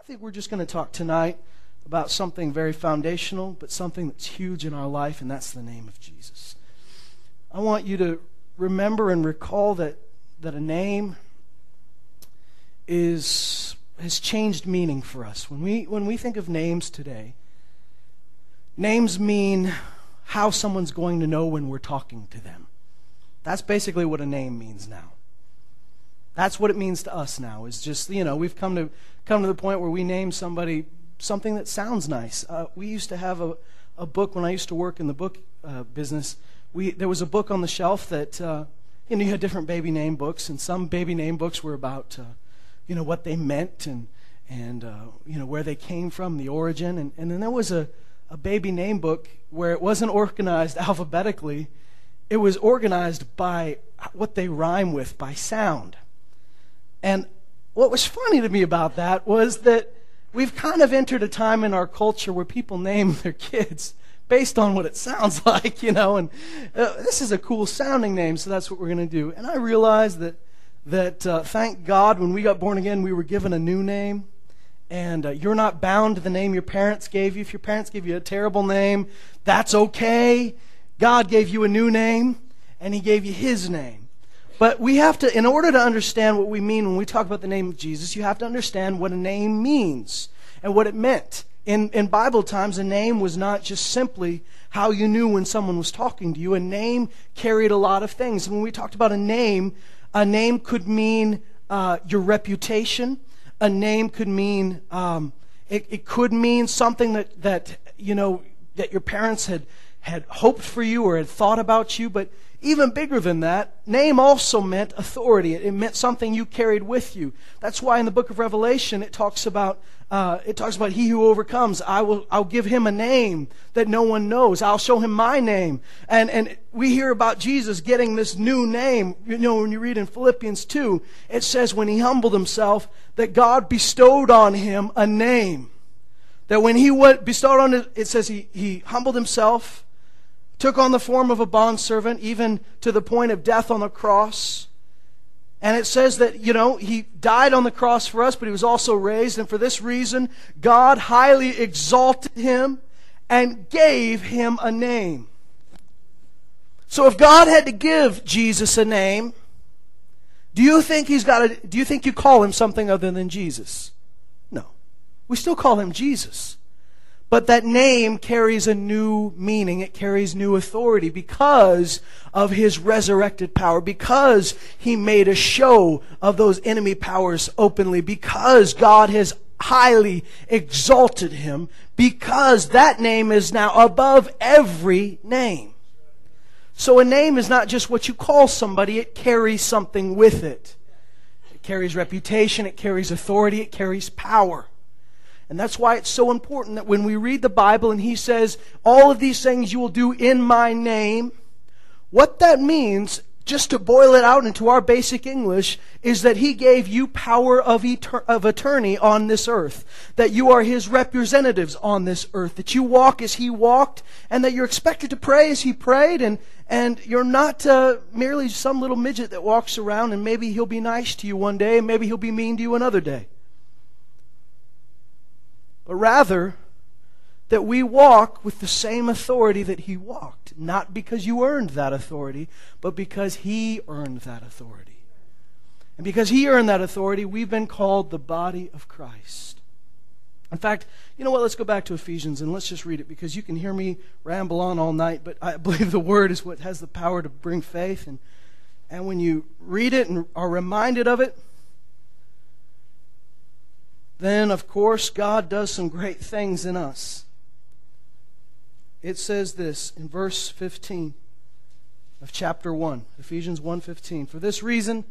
I think we're just going to talk tonight about something very foundational, but something that's huge in our life, and that's the name of Jesus. I want you to remember and recall that, that a name is, has changed meaning for us. When we, when we think of names today, names mean how someone's going to know when we're talking to them. That's basically what a name means now. That's what it means to us now. Is just you know we've come to come to the point where we name somebody something that sounds nice. Uh, we used to have a, a book when I used to work in the book uh, business. We there was a book on the shelf that uh, you know you had different baby name books, and some baby name books were about uh, you know what they meant and and uh, you know where they came from, the origin, and, and then there was a, a baby name book where it wasn't organized alphabetically. It was organized by what they rhyme with, by sound. And what was funny to me about that was that we've kind of entered a time in our culture where people name their kids based on what it sounds like, you know, and uh, this is a cool sounding name, so that's what we're going to do. And I realized that that uh, thank God when we got born again, we were given a new name. And uh, you're not bound to the name your parents gave you. If your parents gave you a terrible name, that's okay. God gave you a new name, and He gave you His name. But we have to, in order to understand what we mean when we talk about the name of Jesus, you have to understand what a name means and what it meant. In, in Bible times, a name was not just simply how you knew when someone was talking to you. A name carried a lot of things. When we talked about a name, a name could mean uh, your reputation. A name could mean um, it, it could mean something that, that you know that your parents had had hoped for you or had thought about you. But even bigger than that, name also meant authority. It, meant something you carried with you. That's why in the book of Revelation it talks about uh, it talks about he who overcomes. I will I'll give him a name that no one knows. I'll show him my name. And and we hear about Jesus getting this new name. You know when you read in Philippians two, it says when he humbled himself that God bestowed on him a name. That when he went bestowed on it, it says he he humbled himself took on the form of a bondservant, even to the point of death on the cross. And it says that, you know, he died on the cross for us, but he was also raised. And for this reason, God highly exalted him and gave him a name. So if God had to give Jesus a name, do you think he's got a, do you think you call him something other than Jesus? No. We still call him Jesus. But that name carries a new meaning. It carries new authority because of his resurrected power, because he made a show of those enemy powers openly, because God has highly exalted him, because that name is now above every name. So a name is not just what you call somebody, it carries something with it. It carries reputation, it carries authority, it carries power. And that's why it's so important that when we read the Bible and he says, All of these things you will do in my name, what that means, just to boil it out into our basic English, is that he gave you power of, eter- of attorney on this earth. That you are his representatives on this earth. That you walk as he walked, and that you're expected to pray as he prayed, and, and you're not uh, merely some little midget that walks around and maybe he'll be nice to you one day, and maybe he'll be mean to you another day but rather that we walk with the same authority that he walked. Not because you earned that authority, but because he earned that authority. And because he earned that authority, we've been called the body of Christ. In fact, you know what? Let's go back to Ephesians and let's just read it because you can hear me ramble on all night, but I believe the word is what has the power to bring faith. And, and when you read it and are reminded of it, then of course God does some great things in us. It says this in verse 15 of chapter 1, Ephesians 1:15. For this reason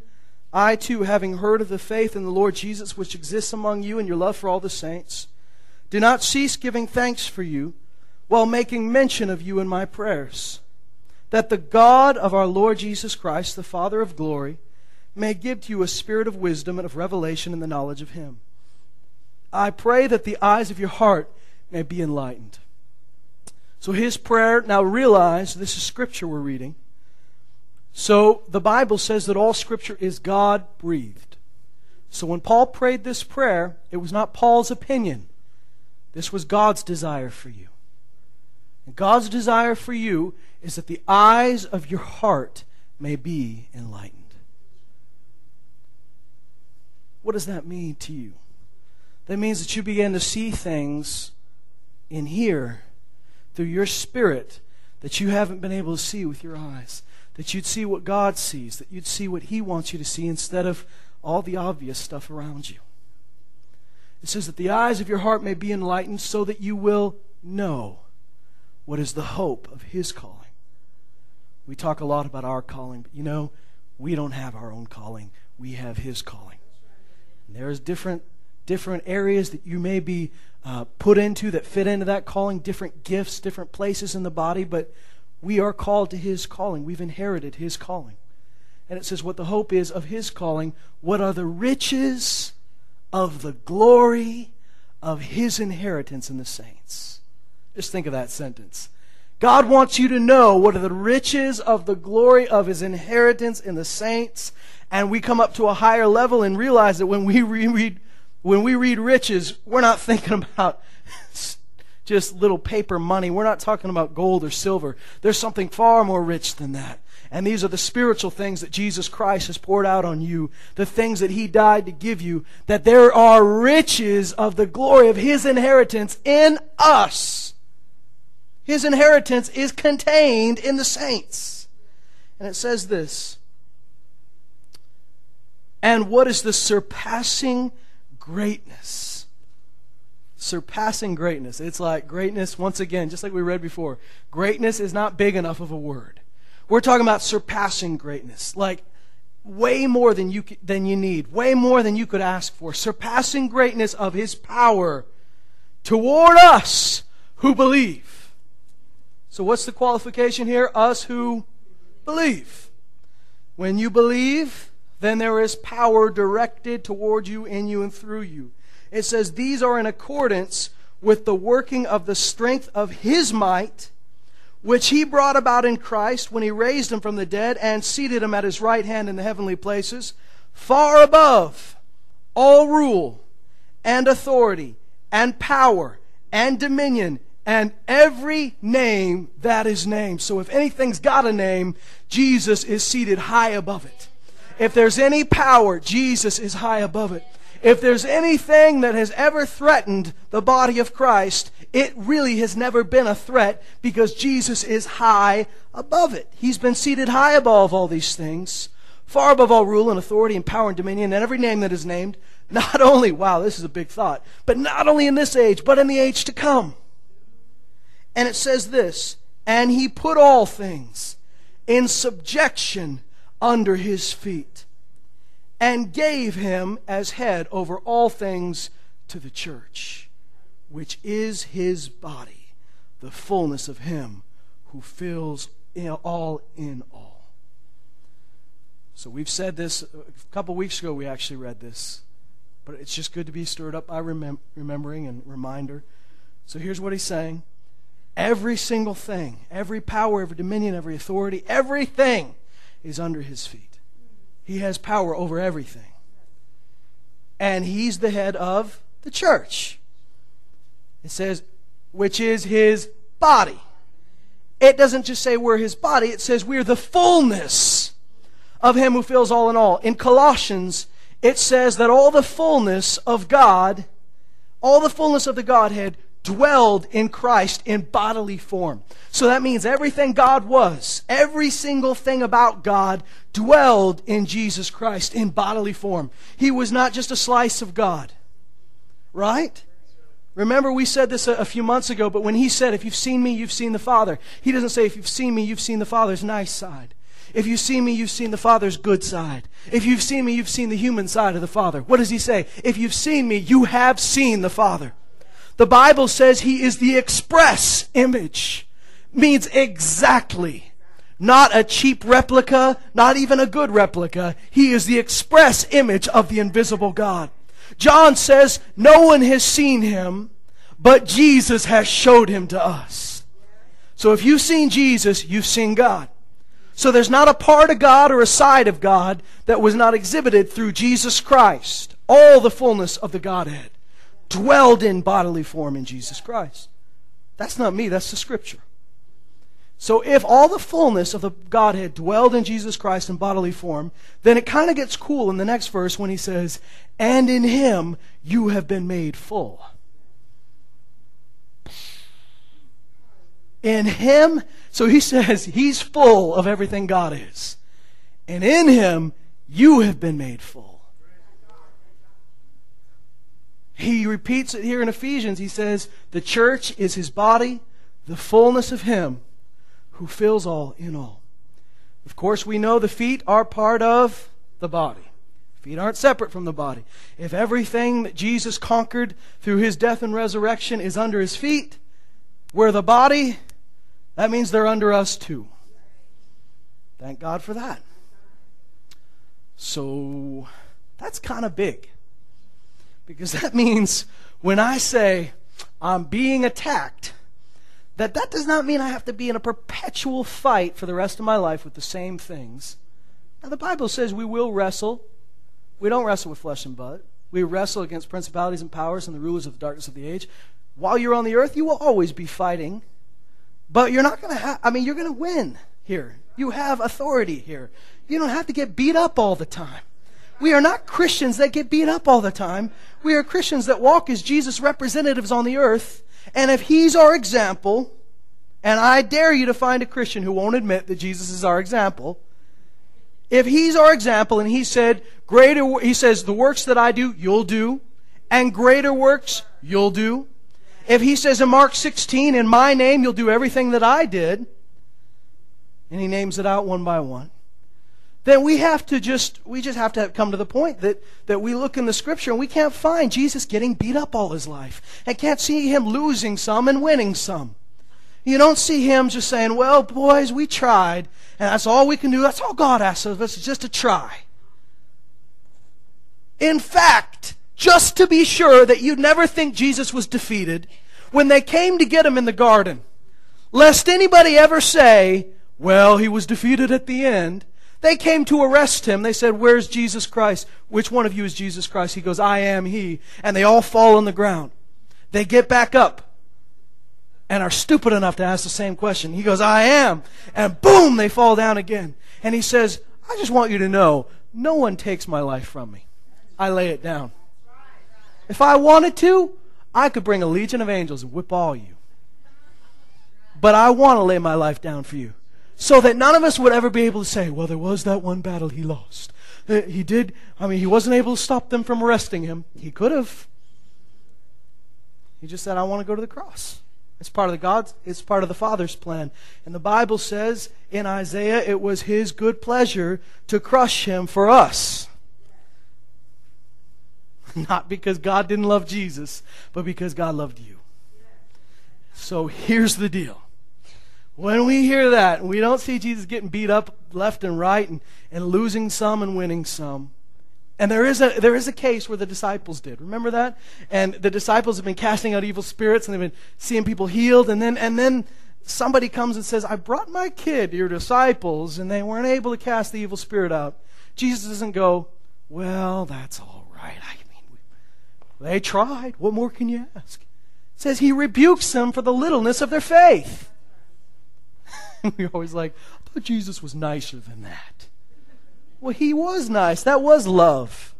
I too having heard of the faith in the Lord Jesus which exists among you and your love for all the saints do not cease giving thanks for you while making mention of you in my prayers that the God of our Lord Jesus Christ the Father of glory may give to you a spirit of wisdom and of revelation in the knowledge of him I pray that the eyes of your heart may be enlightened. So his prayer, now realize this is scripture we're reading. So the Bible says that all scripture is God breathed. So when Paul prayed this prayer, it was not Paul's opinion. This was God's desire for you. And God's desire for you is that the eyes of your heart may be enlightened. What does that mean to you? That means that you begin to see things in here through your spirit that you haven't been able to see with your eyes. That you'd see what God sees, that you'd see what He wants you to see instead of all the obvious stuff around you. It says that the eyes of your heart may be enlightened so that you will know what is the hope of His calling. We talk a lot about our calling, but you know, we don't have our own calling. We have His calling. And there's different different areas that you may be uh, put into that fit into that calling, different gifts, different places in the body, but we are called to His calling. We've inherited His calling. And it says what the hope is of His calling, what are the riches of the glory of His inheritance in the saints. Just think of that sentence. God wants you to know what are the riches of the glory of His inheritance in the saints. And we come up to a higher level and realize that when we read when we read riches, we're not thinking about just little paper money. We're not talking about gold or silver. There's something far more rich than that. And these are the spiritual things that Jesus Christ has poured out on you, the things that He died to give you, that there are riches of the glory of His inheritance in us. His inheritance is contained in the saints. And it says this And what is the surpassing greatness. Surpassing greatness. It's like greatness, once again, just like we read before. Greatness is not big enough of a word. We're talking about surpassing greatness. Like way more than you, than you need, way more than you could ask for. Surpassing greatness of His power toward us who believe. So, what's the qualification here? Us who believe. When you believe, then there is power directed toward you, in you, and through you. It says, These are in accordance with the working of the strength of his might, which he brought about in Christ when he raised him from the dead and seated him at his right hand in the heavenly places, far above all rule and authority and power and dominion and every name that is named. So if anything's got a name, Jesus is seated high above it. If there's any power, Jesus is high above it. If there's anything that has ever threatened the body of Christ, it really has never been a threat because Jesus is high above it. He's been seated high above all these things, far above all rule and authority and power and dominion and every name that is named, not only, wow, this is a big thought, but not only in this age, but in the age to come. And it says this, and he put all things in subjection under his feet and gave him as head over all things to the church, which is his body, the fullness of him who fills all in all. So we've said this a couple weeks ago, we actually read this, but it's just good to be stirred up by remem- remembering and reminder. So here's what he's saying every single thing, every power, every dominion, every authority, everything is under his feet. He has power over everything. And he's the head of the church. It says, which is his body. It doesn't just say we're his body, it says we're the fullness of him who fills all in all. In Colossians, it says that all the fullness of God, all the fullness of the Godhead dwelled in Christ in bodily form. So that means everything God was, every single thing about God dwelled in Jesus Christ in bodily form. He was not just a slice of God. Right? Remember, we said this a, a, few months ago, but when he said, If you've seen me, you've seen the Father, he doesn't say, If you've seen me, you've seen the Father's nice side. If you've seen me, you've seen the Father's good side. If you've seen me, you've seen the human side of the Father. What does he say? If you've seen me, you have seen the Father. The Bible says he is the express image. Means exactly. Not a cheap replica, not even a good replica. He is the express image of the invisible God. John says, no one has seen him, but Jesus has showed him to us. So if you've seen Jesus, you've seen God. So there's not a part of God or a side of God that was not exhibited through Jesus Christ. all the fullness of the Godhead dwelled in bodily form in Jesus Christ. That's not me, that's the scripture. So if all the fullness of the Godhead dwelled in Jesus Christ in bodily form, then it kind of gets cool in the next verse when he says, And in him you have been made full. In him, so he says he's full of everything God is. And in him you have been made full. He repeats it here in Ephesians. He says, The church is his body, the fullness of him who fills all in all. Of course, we know the feet are part of the body. Feet aren't separate from the body. If everything that Jesus conquered through his death and resurrection is under his feet, we're the body, that means they're under us too. Thank God for that. So that's kind of big. Because that means when I say I'm being attacked, that that does not mean I have to be in a perpetual fight for the rest of my life with the same things. Now the Bible says we will wrestle. We don't wrestle with flesh and blood. We wrestle against principalities and powers and the rulers of the darkness of the age. While you're on the earth, you will always be fighting. But you're not going to have, I mean, you're going to win here. You have authority here. You don't have to get beat up all the time. We are not Christians that get beat up all the time. We are Christians that walk as Jesus' representatives on the earth and if he's our example, and I dare you to find a Christian who won't admit that Jesus is our example, if he's our example and he said, greater, he says, the works that I do, you'll do, and greater works, you'll do. If he says in Mark 16, in my name, you'll do everything that I did, and he names it out one by one, then we have to just we just have to come to the point that that we look in the scripture and we can't find Jesus getting beat up all his life and can't see him losing some and winning some. You don't see him just saying, "Well, boys, we tried, and that's all we can do. That's all God asks of us is just to try." In fact, just to be sure that you'd never think Jesus was defeated, when they came to get him in the garden, lest anybody ever say, "Well, he was defeated at the end." They came to arrest him. They said, Where's Jesus Christ? Which one of you is Jesus Christ? He goes, I am he. And they all fall on the ground. They get back up and are stupid enough to ask the same question. He goes, I am. And boom, they fall down again. And he says, I just want you to know, no one takes my life from me. I lay it down. If I wanted to, I could bring a legion of angels and whip all you. But I want to lay my life down for you so that none of us would ever be able to say, well, there was that one battle he lost. Uh, he did, I mean, he wasn't able to stop them from arresting him. He could have. He just said, I want to go to the cross. It's part of the God's, it's part of the Father's plan. And the Bible says in Isaiah, it was his good pleasure to crush him for us. Not because God didn't love Jesus, but because God loved you. So here's the deal. When we hear that, we don't see Jesus getting beat up left and right and, and losing some and winning some. And there is, a, there is a case where the disciples did. Remember that? And the disciples have been casting out evil spirits and they've been seeing people healed. And then, and then somebody comes and says, I brought my kid, your disciples, and they weren't able to cast the evil spirit out. Jesus doesn't go, Well, that's all right. I mean, they tried. What more can you ask? Says he rebukes them for the littleness of their faith. we always like, I thought Jesus was nicer than that. Well, he was nice. That was love.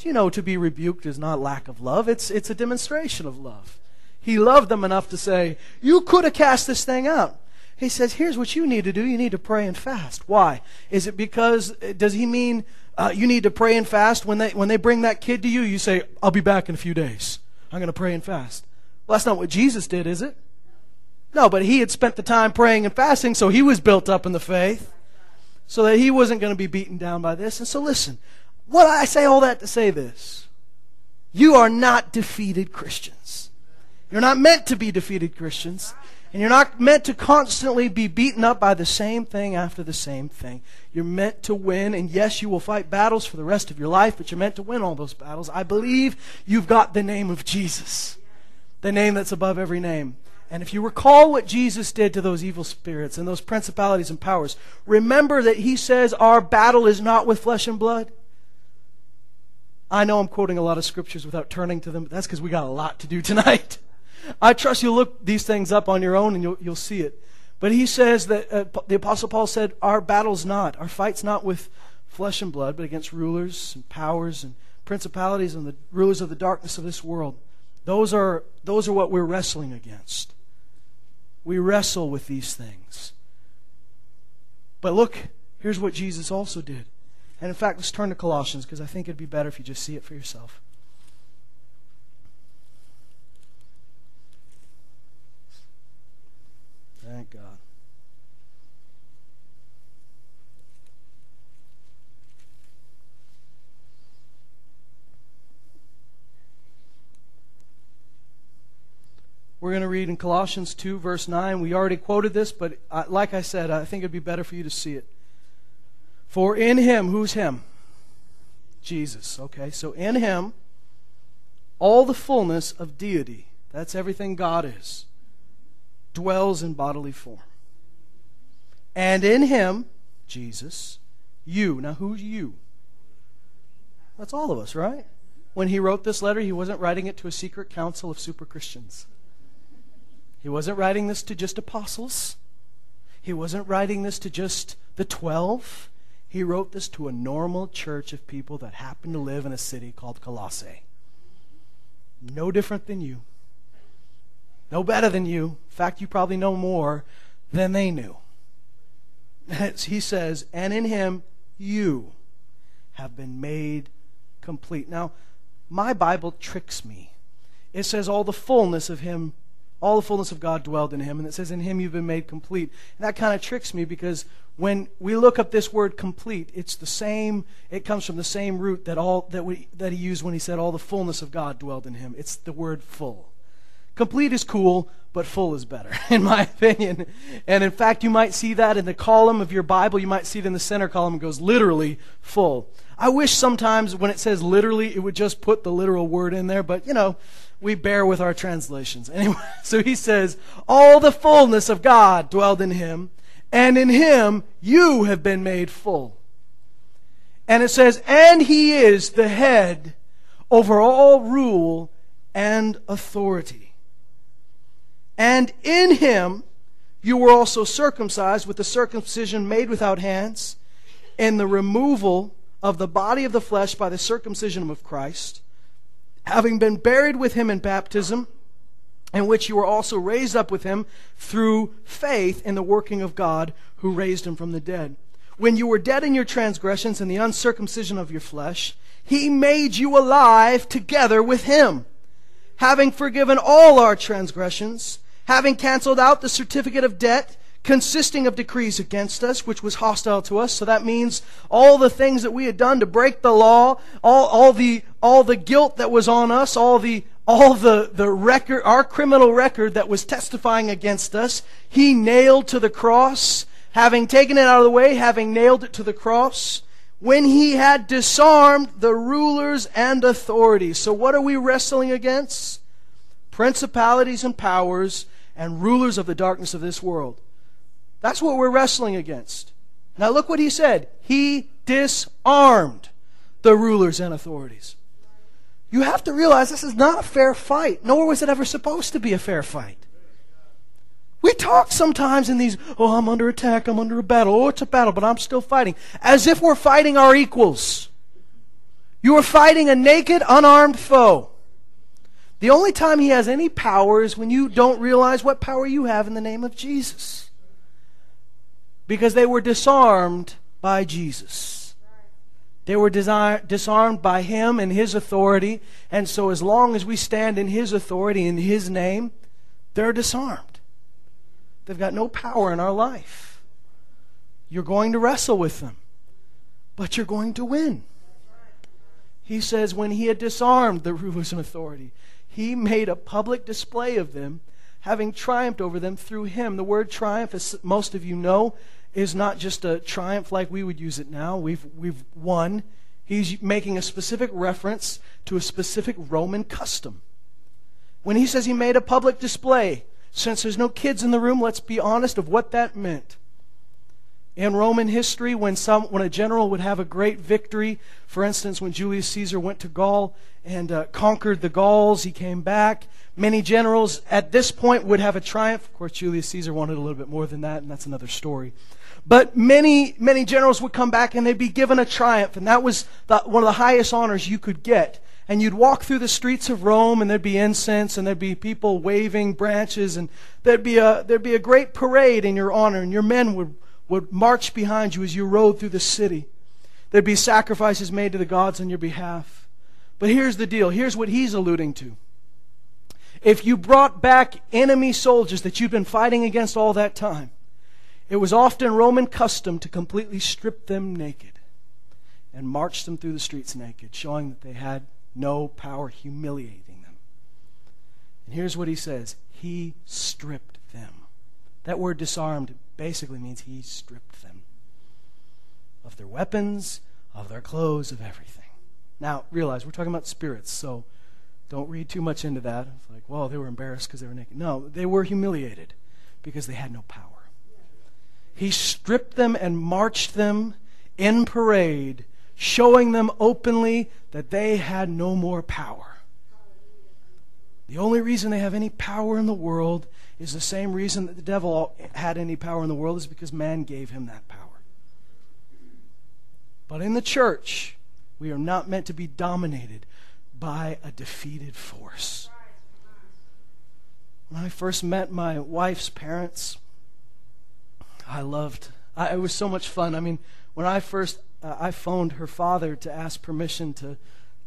you know, to be rebuked is not lack of love, it's, it's a demonstration of love. He loved them enough to say, You could have cast this thing out. He says, Here's what you need to do you need to pray and fast. Why? Is it because, does he mean uh, you need to pray and fast when they, when they bring that kid to you? You say, I'll be back in a few days. I'm going to pray and fast. Well, that's not what Jesus did, is it? No, but he had spent the time praying and fasting, so he was built up in the faith, so that he wasn't going to be beaten down by this. And so, listen, what I say all that to say this you are not defeated Christians. You're not meant to be defeated Christians. And you're not meant to constantly be beaten up by the same thing after the same thing. You're meant to win, and yes, you will fight battles for the rest of your life, but you're meant to win all those battles. I believe you've got the name of Jesus, the name that's above every name. And if you recall what Jesus did to those evil spirits and those principalities and powers, remember that he says our battle is not with flesh and blood. I know I'm quoting a lot of scriptures without turning to them, but that's because we got a lot to do tonight. I trust you'll look these things up on your own and you'll, you'll see it. But he says that uh, the Apostle Paul said, Our battle's not, our fight's not with flesh and blood, but against rulers and powers and principalities and the rulers of the darkness of this world. Those are, those are what we're wrestling against. We wrestle with these things. But look, here's what Jesus also did. And in fact, let's turn to Colossians because I think it'd be better if you just see it for yourself. Thank God. We're going to read in Colossians 2, verse 9. We already quoted this, but like I said, I think it'd be better for you to see it. For in him, who's him? Jesus. Okay, so in him, all the fullness of deity, that's everything God is, dwells in bodily form. And in him, Jesus, you. Now, who's you? That's all of us, right? When he wrote this letter, he wasn't writing it to a secret council of super Christians. He wasn't writing this to just apostles. He wasn't writing this to just the 12. He wrote this to a normal church of people that happened to live in a city called Colossae. No different than you. No better than you. In fact, you probably know more than they knew. he says, and in him you have been made complete. Now, my Bible tricks me. It says all the fullness of him all the fullness of God dwelled in him. And it says, In him you've been made complete. And that kind of tricks me because when we look up this word complete, it's the same, it comes from the same root that, all, that, we, that he used when he said, All the fullness of God dwelled in him. It's the word full. Complete is cool, but full is better, in my opinion. And in fact, you might see that in the column of your Bible. You might see it in the center column. It goes literally full. I wish sometimes when it says literally, it would just put the literal word in there, but you know, we bear with our translations. Anyway, so he says, All the fullness of God dwelled in him, and in him you have been made full. And it says, And he is the head over all rule and authority. And in him you were also circumcised with the circumcision made without hands, in the removal of the body of the flesh by the circumcision of Christ having been buried with him in baptism, in which you were also raised up with him through faith in the working of God who raised him from the dead. When you were dead in your transgressions and the uncircumcision of your flesh, he made you alive together with him, having forgiven all our transgressions, having canceled out the certificate of debt consisting of decrees against us, which was hostile to us. So that means all the things that we had done to break the law, all, all the, all the guilt that was on us, all the, all the, the record, our criminal record that was testifying against us, he nailed to the cross, having taken it out of the way, having nailed it to the cross, when he had disarmed the rulers and authorities. So what are we wrestling against? Principalities and powers and rulers of the darkness of this world. That's what we're wrestling against. Now look what he said. He disarmed the rulers and authorities. You have to realize this is not a fair fight, nor was it ever supposed to be a fair fight. We talk sometimes in these, oh, I'm under attack, I'm under a battle, oh, it's a battle, but I'm still fighting, as if we're fighting our equals. You are fighting a naked, unarmed foe. The only time he has any power is when you don't realize what power you have in the name of Jesus because they were disarmed by Jesus. They were disarmed by Him and His authority. And so, as long as we stand in His authority, in His name, they're disarmed. They've got no power in our life. You're going to wrestle with them, but you're going to win. He says, when He had disarmed the rulers and authority, He made a public display of them, having triumphed over them through Him. The word triumph, as most of you know, is not just a triumph like we would use it now. We've, we've won. He's making a specific reference to a specific Roman custom. When he says he made a public display, since there's no kids in the room, let's be honest of what that meant. In Roman history, when, some, when a general would have a great victory, for instance, when Julius Caesar went to Gaul and uh, conquered the Gauls, he came back. Many generals at this point would have a triumph. Of course, Julius Caesar wanted a little bit more than that, and that's another story. But many, many generals would come back and they'd be given a triumph, and that was the, one of the highest honors you could get. And you'd walk through the streets of Rome, and there'd be incense, and there'd be people waving branches, and there'd be a, there'd be a great parade in your honor, and your men would, would march behind you as you rode through the city. There'd be sacrifices made to the gods on your behalf. But here's the deal. Here's what he's alluding to. If you brought back enemy soldiers that you'd been fighting against all that time, it was often Roman custom to completely strip them naked and march them through the streets naked, showing that they had no power, humiliating them. And here's what he says He stripped them. That word disarmed basically means he stripped them of their weapons, of their clothes, of everything. Now, realize we're talking about spirits, so don't read too much into that. It's like, well, they were embarrassed because they were naked. No, they were humiliated because they had no power. He stripped them and marched them in parade, showing them openly that they had no more power. The only reason they have any power in the world is the same reason that the devil had any power in the world is because man gave him that power. But in the church, we are not meant to be dominated by a defeated force. When I first met my wife's parents, I loved. I, it was so much fun. I mean, when I first uh, I phoned her father to ask permission to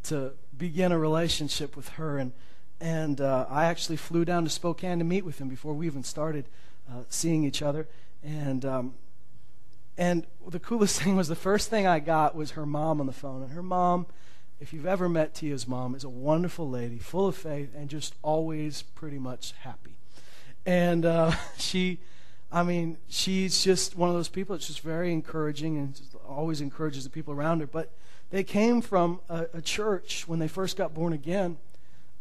to begin a relationship with her, and and uh, I actually flew down to Spokane to meet with him before we even started uh, seeing each other. And um, and the coolest thing was the first thing I got was her mom on the phone, and her mom. If you've ever met Tia's mom, is a wonderful lady, full of faith, and just always pretty much happy. And uh, she, I mean, she's just one of those people that's just very encouraging and always encourages the people around her. But they came from a, a church when they first got born again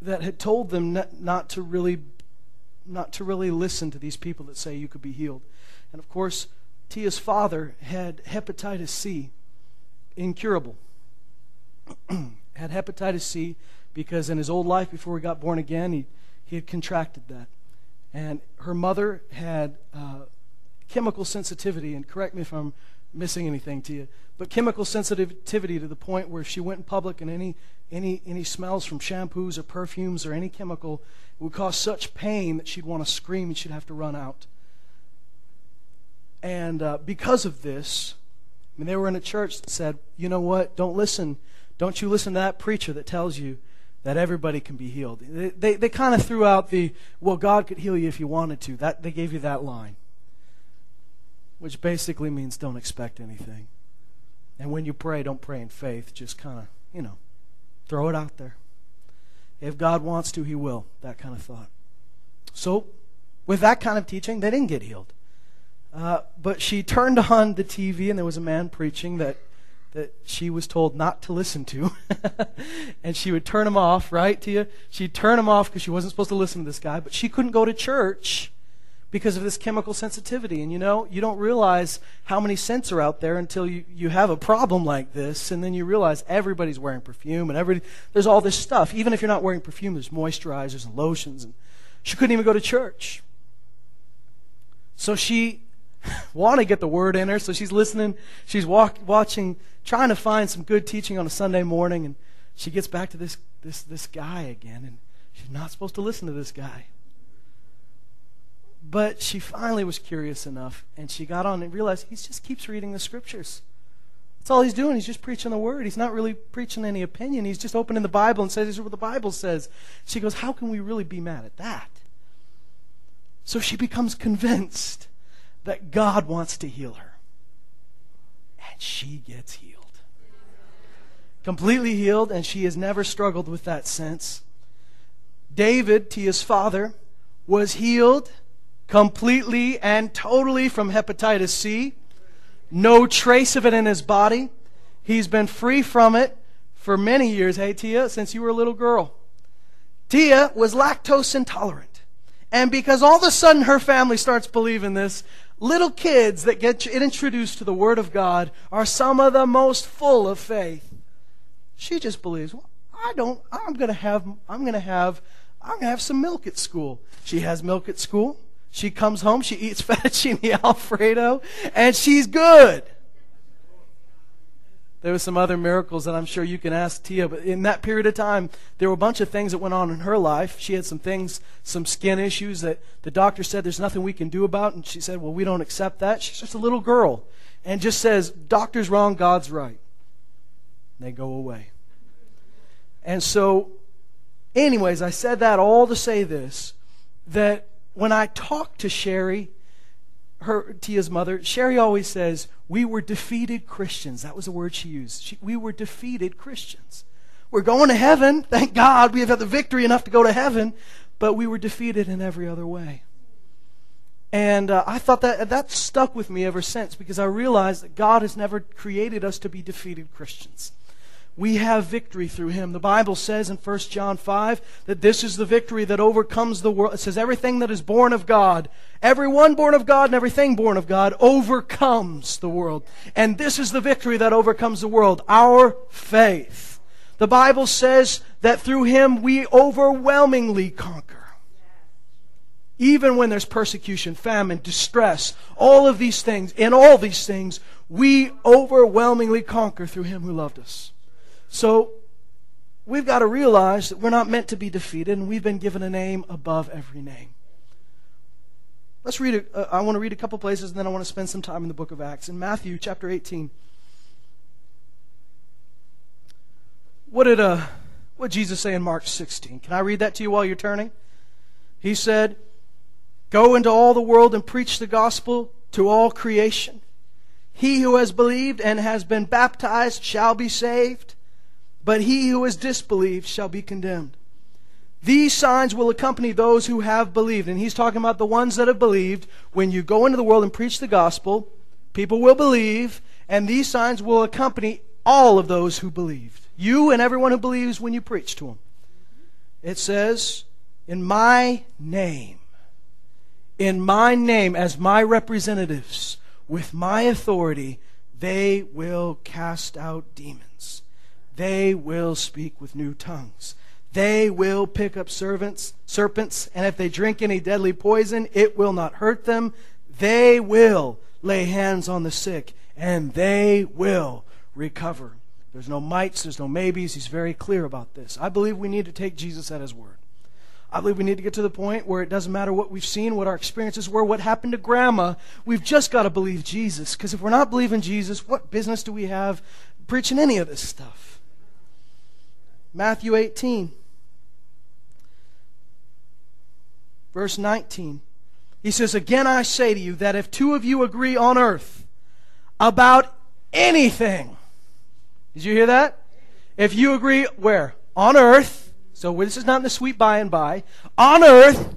that had told them not, not to really not to really listen to these people that say you could be healed. And of course, Tia's father had hepatitis C, incurable. had hepatitis C because in his old life before he got born again, he, he had contracted that. And her mother had uh, chemical sensitivity, and correct me if I'm missing anything to you, but chemical sensitivity to the point where if she went in public and any, any, any smells from shampoos or perfumes or any chemical would cause such pain that she'd want to scream and she'd have to run out. And uh, because of this, I mean, they were in a church that said, you know what, don't listen. Don't you listen to that preacher that tells you that everybody can be healed. They, they, they kind of threw out the, well, God could heal you if you wanted to. That, they gave you that line, which basically means don't expect anything. And when you pray, don't pray in faith. Just kind of, you know, throw it out there. If God wants to, He will. That kind of thought. So, with that kind of teaching, they didn't get healed. Uh, but she turned on the TV, and there was a man preaching that that she was told not to listen to. and she would turn him off, right, Tia? She'd turn him off because she wasn't supposed to listen to this guy, but she couldn't go to church because of this chemical sensitivity. And you know, you don't realize how many scents are out there until you, you have a problem like this, and then you realize everybody's wearing perfume and every there's all this stuff. Even if you're not wearing perfume, there's moisturizers and lotions and she couldn't even go to church. So she want to get the word in her. So she's listening. She's walk, watching, trying to find some good teaching on a Sunday morning. And she gets back to this, this, this guy again. And she's not supposed to listen to this guy. But she finally was curious enough. And she got on and realized he just keeps reading the scriptures. That's all he's doing. He's just preaching the word. He's not really preaching any opinion. He's just opening the Bible and says, This is what the Bible says. She goes, How can we really be mad at that? So she becomes convinced that God wants to heal her. And she gets healed. Completely healed, and she has never struggled with that since. David, Tia's father, was healed completely and totally from hepatitis C. No trace of it in his body. He's been free from it for many years, hey, Tia, since you were a little girl. Tia was lactose intolerant. And because all of a sudden her family starts believing this, little kids that get introduced to the Word of God are some of the most full of faith. She just believes, well, I don't, I'm going to have, I'm going to have, I'm going to have some milk at school. She has milk at school. She comes home, she eats fettuccine alfredo, and she's good. There were some other miracles that I'm sure you can ask Tia, but in that period of time, there were a bunch of things that went on in her life. She had some things, some skin issues that the doctor said there's nothing we can do about, and she said, Well, we don't accept that. She's just a little girl and just says, Doctor's wrong, God's right. And they go away. And so, anyways, I said that all to say this that when I talk to Sherry, her Tia's mother, Sherry always says, "We were defeated Christians." That was the word she used. She, we were defeated Christians. We're going to heaven, thank God. We have had the victory enough to go to heaven, but we were defeated in every other way. And uh, I thought that that stuck with me ever since because I realized that God has never created us to be defeated Christians we have victory through him. The Bible says in 1 John 5 that this is the victory that overcomes the world. It says everything that is born of God, everyone born of God and everything born of God overcomes the world. And this is the victory that overcomes the world, our faith. The Bible says that through him we overwhelmingly conquer. Even when there's persecution, famine, distress, all of these things, in all these things, we overwhelmingly conquer through him who loved us. So we've got to realize that we're not meant to be defeated, and we've been given a name above every name. Let's read. A, uh, I want to read a couple places, and then I want to spend some time in the book of Acts. In Matthew chapter 18, what did uh, what did Jesus say in Mark 16? Can I read that to you while you're turning? He said, "Go into all the world and preach the gospel to all creation. He who has believed and has been baptized shall be sav." But he who has disbelieved shall be condemned. These signs will accompany those who have believed. And he's talking about the ones that have believed. When you go into the world and preach the gospel, people will believe, and these signs will accompany all of those who believed. You and everyone who believes when you preach to them. It says, In my name, in my name, as my representatives, with my authority, they will cast out demons. They will speak with new tongues. They will pick up servants, serpents, and if they drink any deadly poison, it will not hurt them. They will lay hands on the sick, and they will recover. There's no mights, there's no maybes. He's very clear about this. I believe we need to take Jesus at his word. I believe we need to get to the point where it doesn't matter what we've seen, what our experiences were, what happened to grandma. We've just got to believe Jesus. Because if we're not believing Jesus, what business do we have preaching any of this stuff? Matthew 18, verse 19. He says, Again I say to you that if two of you agree on earth about anything, did you hear that? If you agree where? On earth. So this is not in the sweet by and by. On earth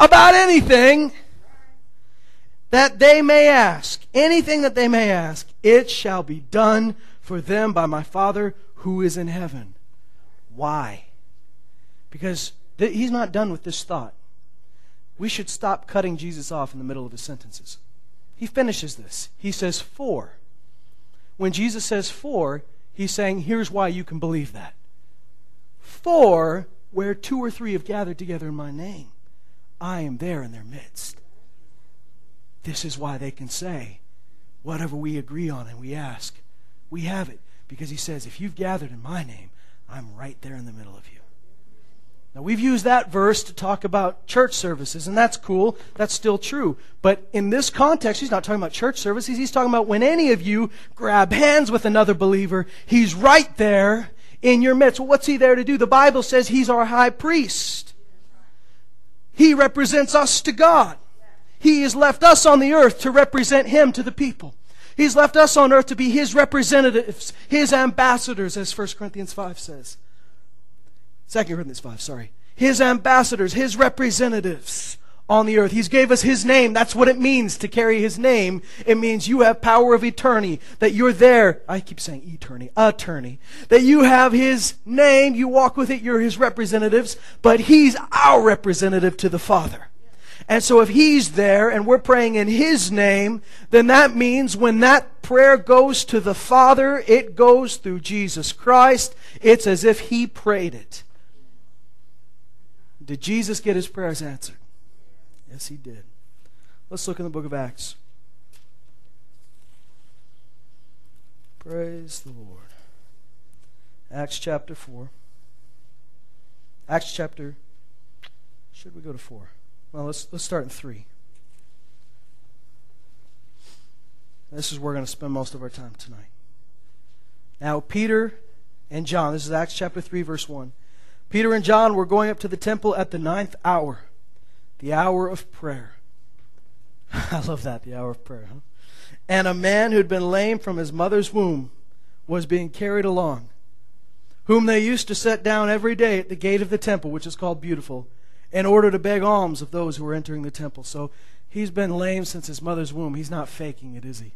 about anything that they may ask, anything that they may ask, it shall be done for them by my Father who is in heaven. Why? Because th- he's not done with this thought. We should stop cutting Jesus off in the middle of his sentences. He finishes this. He says, For. When Jesus says for, he's saying, Here's why you can believe that. For, where two or three have gathered together in my name, I am there in their midst. This is why they can say, Whatever we agree on and we ask, we have it. Because he says, If you've gathered in my name, I'm right there in the middle of you. Now, we've used that verse to talk about church services, and that's cool. That's still true. But in this context, he's not talking about church services. He's talking about when any of you grab hands with another believer, he's right there in your midst. Well, what's he there to do? The Bible says he's our high priest. He represents us to God. He has left us on the earth to represent him to the people. He's left us on earth to be his representatives, his ambassadors, as 1 Corinthians 5 says. 2 Corinthians 5, sorry. His ambassadors, his representatives on the earth. He's gave us his name. That's what it means to carry his name. It means you have power of eternity, that you're there. I keep saying eternity, attorney. That you have his name, you walk with it, you're his representatives, but he's our representative to the Father. And so if He's there and we're praying in His name, then that means when that prayer goes to the Father, it goes through Jesus Christ. It's as if He prayed it. Did Jesus get His prayers answered? Yes, He did. Let's look in the book of Acts. Praise the Lord. Acts chapter 4. Acts chapter. Should we go to 4? Well, let's, let's start in 3. This is where we're going to spend most of our time tonight. Now, Peter and John, this is Acts chapter 3, verse 1. Peter and John were going up to the temple at the ninth hour, the hour of prayer. I love that, the hour of prayer, huh? And a man who'd been lame from his mother's womb was being carried along, whom they used to set down every day at the gate of the temple, which is called Beautiful, in order to beg alms of those who were entering the temple. So he's been lame since his mother's womb. He's not faking it, is he?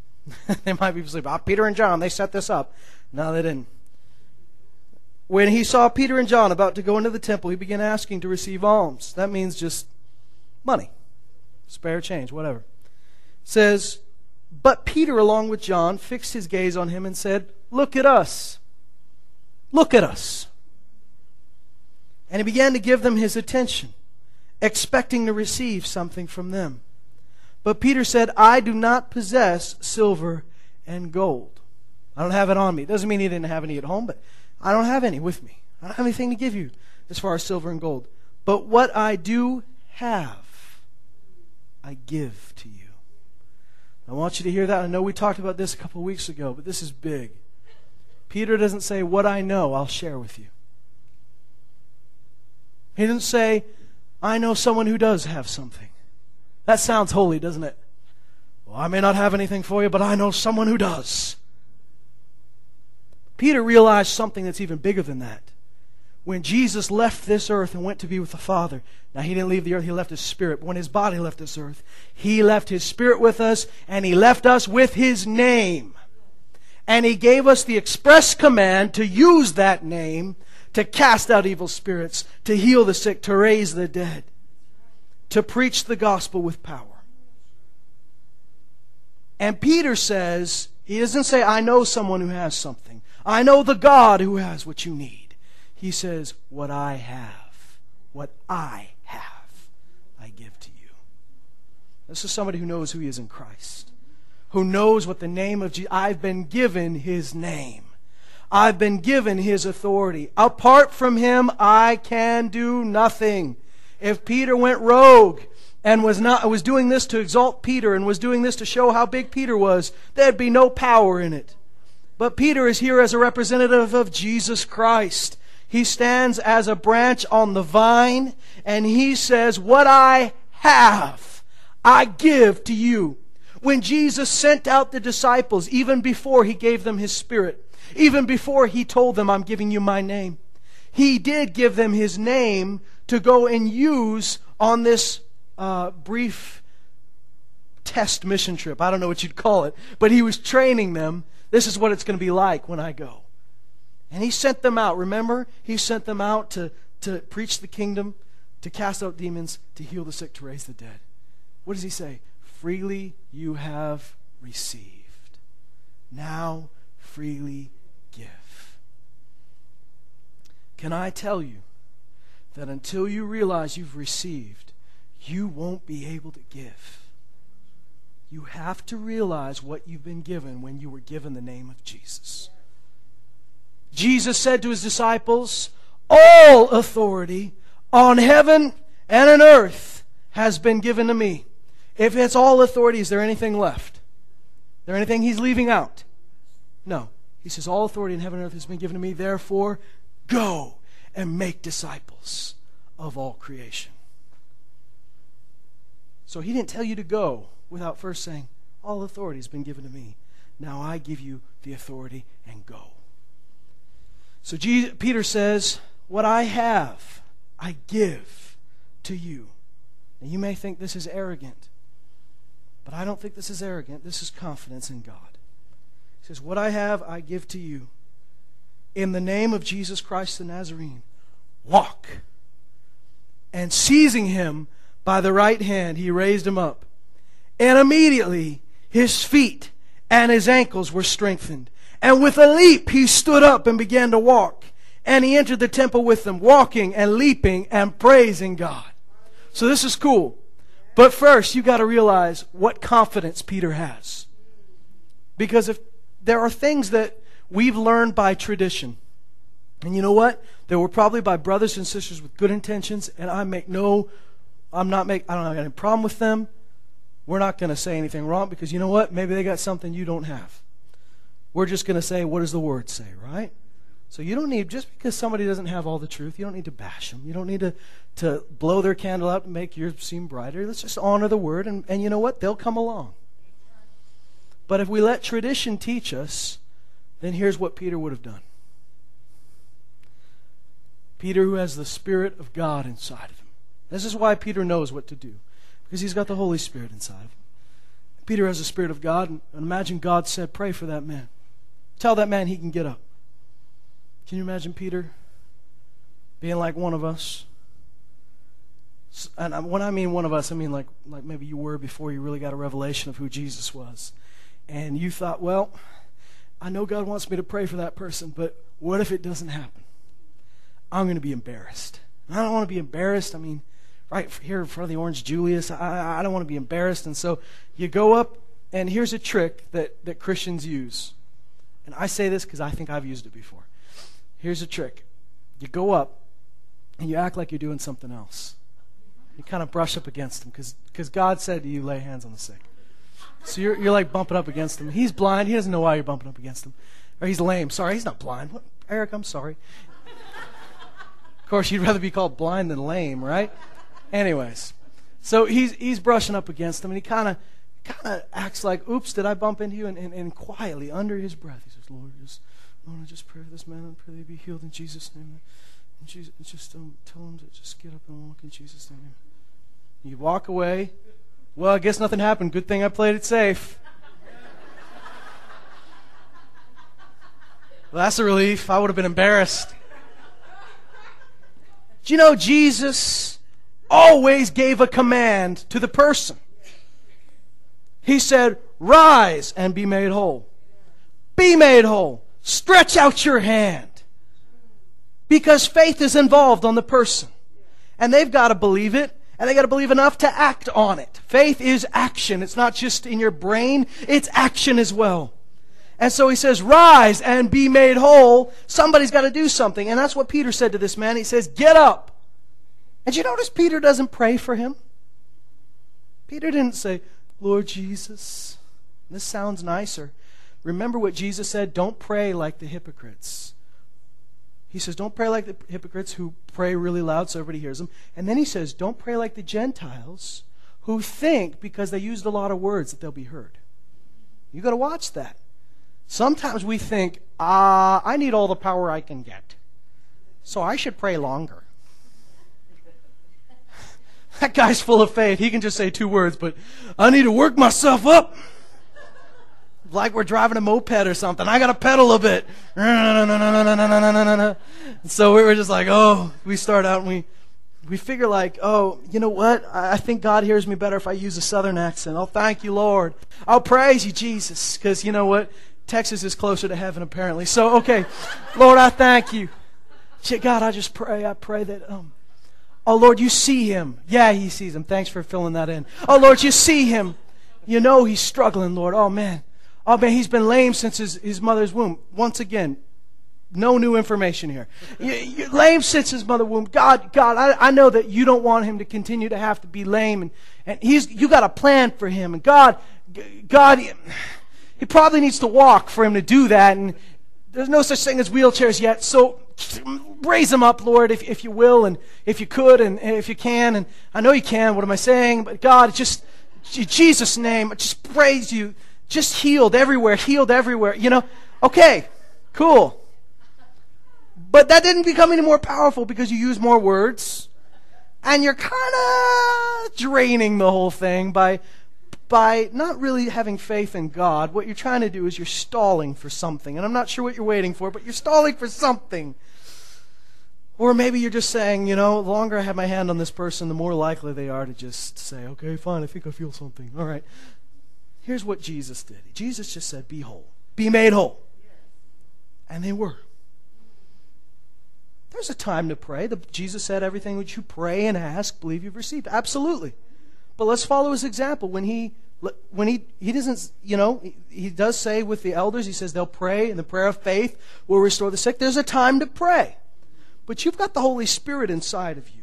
they might be saying, oh, Peter and John, they set this up. No, they didn't. When he saw Peter and John about to go into the temple, he began asking to receive alms. That means just money, spare change, whatever. Says, But Peter, along with John, fixed his gaze on him and said, Look at us. Look at us. And he began to give them his attention, expecting to receive something from them. But Peter said, I do not possess silver and gold. I don't have it on me. It doesn't mean he didn't have any at home, but I don't have any with me. I don't have anything to give you as far as silver and gold. But what I do have, I give to you. I want you to hear that. I know we talked about this a couple of weeks ago, but this is big. Peter doesn't say, What I know, I'll share with you. He didn't say, I know someone who does have something. That sounds holy, doesn't it? Well, I may not have anything for you, but I know someone who does. Peter realized something that's even bigger than that. When Jesus left this earth and went to be with the Father, now he didn't leave the earth, he left his spirit. When his body left this earth, he left his spirit with us, and he left us with his name. And he gave us the express command to use that name to cast out evil spirits, to heal the sick, to raise the dead, to preach the gospel with power. And Peter says, he doesn't say, I know someone who has something. I know the God who has what you need. He says, What I have, what I have, I give to you. This is somebody who knows who he is in Christ, who knows what the name of Jesus, I've been given his name. I've been given his authority. Apart from him, I can do nothing. If Peter went rogue and was not was doing this to exalt Peter and was doing this to show how big Peter was, there'd be no power in it. But Peter is here as a representative of Jesus Christ. He stands as a branch on the vine and he says, What I have, I give to you. When Jesus sent out the disciples, even before he gave them his spirit, even before he told them, I'm giving you my name, he did give them his name to go and use on this uh, brief test mission trip. I don't know what you'd call it, but he was training them this is what it's going to be like when I go. And he sent them out. Remember? He sent them out to, to preach the kingdom, to cast out demons, to heal the sick, to raise the dead. What does he say? Freely you have received. Now freely give. Can I tell you that until you realize you've received, you won't be able to give? You have to realize what you've been given when you were given the name of Jesus. Jesus said to his disciples, All authority on heaven and on earth has been given to me. If it's all authority, is there anything left? Is there anything he's leaving out? No. He says, All authority in heaven and earth has been given to me. Therefore, go and make disciples of all creation. So he didn't tell you to go without first saying, All authority has been given to me. Now I give you the authority and go. So Jesus, Peter says, What I have, I give to you. Now you may think this is arrogant, but I don't think this is arrogant. This is confidence in God. He says, What I have, I give to you. In the name of Jesus Christ the Nazarene, walk. And seizing him by the right hand, he raised him up. And immediately his feet and his ankles were strengthened. And with a leap he stood up and began to walk. And he entered the temple with them, walking and leaping and praising God. So this is cool. But first, you got to realize what confidence Peter has. Because if there are things that we've learned by tradition, and you know what? They were probably by brothers and sisters with good intentions, and I make no, I'm not make, I don't have any problem with them. We're not going to say anything wrong because you know what? Maybe they got something you don't have. We're just going to say, what does the word say, right? So you don't need, just because somebody doesn't have all the truth, you don't need to bash them. You don't need to, to blow their candle out and make yours seem brighter. Let's just honor the word, and, and you know what? They'll come along. But if we let tradition teach us, then here's what Peter would have done. Peter, who has the Spirit of God inside of him. This is why Peter knows what to do, because he's got the Holy Spirit inside of him. Peter has the Spirit of God, and imagine God said, Pray for that man. Tell that man he can get up. Can you imagine Peter being like one of us? And when I mean one of us, I mean like, like maybe you were before you really got a revelation of who Jesus was. And you thought, well, I know God wants me to pray for that person, but what if it doesn't happen? I'm going to be embarrassed. And I don't want to be embarrassed. I mean, right here in front of the Orange Julius, I, I don't want to be embarrassed. And so you go up, and here's a trick that, that Christians use. And I say this because I think I've used it before. Here's a trick you go up, and you act like you're doing something else. You kind of brush up against them because God said to you, lay hands on the sick. So you're, you're like bumping up against him. He's blind. He doesn't know why you're bumping up against him. Or he's lame. Sorry, he's not blind. What? Eric, I'm sorry of course, you'd rather be called blind than lame, right? Anyways, so he's he's brushing up against him, and he kind of kind of acts like, "Oops, did I bump into you?" And, and, and quietly, under his breath, he says, "Lord, just Lord, I just pray for this man and pray that he be healed in Jesus' name." And Jesus, just um, tell him to just get up and walk in Jesus' name. You walk away. Well, I guess nothing happened. Good thing I played it safe. Well, that's a relief. I would have been embarrassed. Do you know Jesus always gave a command to the person? He said, Rise and be made whole. Be made whole. Stretch out your hand. Because faith is involved on the person. And they've got to believe it, and they got to believe enough to act on it. Faith is action. It's not just in your brain, it's action as well. And so he says, Rise and be made whole. Somebody's got to do something. And that's what Peter said to this man. He says, Get up. And you notice Peter doesn't pray for him? Peter didn't say, Lord Jesus. This sounds nicer. Remember what Jesus said? Don't pray like the hypocrites. He says, Don't pray like the hypocrites who pray really loud so everybody hears them. And then he says, Don't pray like the Gentiles who think because they used a lot of words that they'll be heard. You've got to watch that. Sometimes we think, ah, I need all the power I can get. So I should pray longer. that guy's full of faith. He can just say two words, but I need to work myself up. Like we're driving a moped or something. I got to pedal a bit. So we were just like, oh, we start out and we, we figure like, oh, you know what? I think God hears me better if I use a southern accent. Oh, thank you, Lord. I'll praise you, Jesus. Because you know what? Texas is closer to heaven, apparently. So, okay, Lord, I thank you. God, I just pray, I pray that, um, oh, Lord, you see him. Yeah, he sees him. Thanks for filling that in. Oh, Lord, you see him. You know he's struggling, Lord. Oh, man. Oh, man, he's been lame since his, his mother's womb. Once again, no new information here. You, you, lame since his mother's womb. God, God, I, I know that you don't want him to continue to have to be lame, and, and he's, you got a plan for him. And God, God, he probably needs to walk for him to do that. And there's no such thing as wheelchairs yet. So raise him up, Lord, if, if you will, and if you could, and, if you can. And I know you can. What am I saying? But God, just in Jesus' name, I just praise you. Just healed everywhere, healed everywhere. You know, okay, cool. But that didn't become any more powerful because you use more words. And you're kind of draining the whole thing by by not really having faith in God, what you're trying to do is you're stalling for something. And I'm not sure what you're waiting for, but you're stalling for something. Or maybe you're just saying, you know, the longer I have my hand on this person, the more likely they are to just say, okay, fine, I think I feel something. All right. Here's what Jesus did Jesus just said, be whole, be made whole. And they were. There's a time to pray. The, Jesus said, everything which you pray and ask, believe you've received. Absolutely. But let's follow his example. When he when he he doesn't you know he, he does say with the elders he says they'll pray and the prayer of faith will restore the sick there's a time to pray but you've got the Holy Spirit inside of you.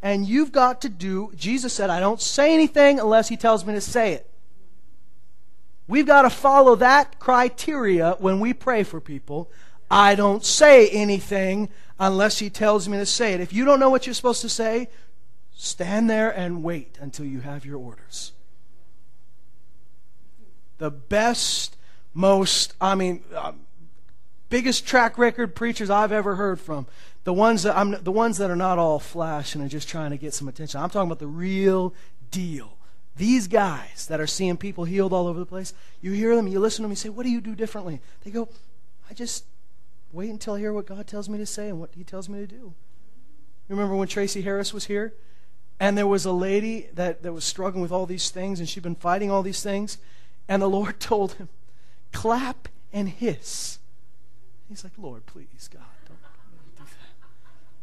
And you've got to do, Jesus said, I don't say anything unless He tells me to say it. We've got to follow that criteria when we pray for people. I don't say anything unless He tells me to say it. If you don't know what you're supposed to say, stand there and wait until you have your orders. The best, most, I mean, um, biggest track record preachers I've ever heard from. The ones that I'm the ones that are not all flash and are just trying to get some attention. I'm talking about the real deal. These guys that are seeing people healed all over the place, you hear them, you listen to them, you say, What do you do differently? They go, I just wait until I hear what God tells me to say and what He tells me to do. Remember when Tracy Harris was here? And there was a lady that, that was struggling with all these things, and she'd been fighting all these things, and the Lord told him, Clap and hiss He's like, Lord, please, God, don't, don't do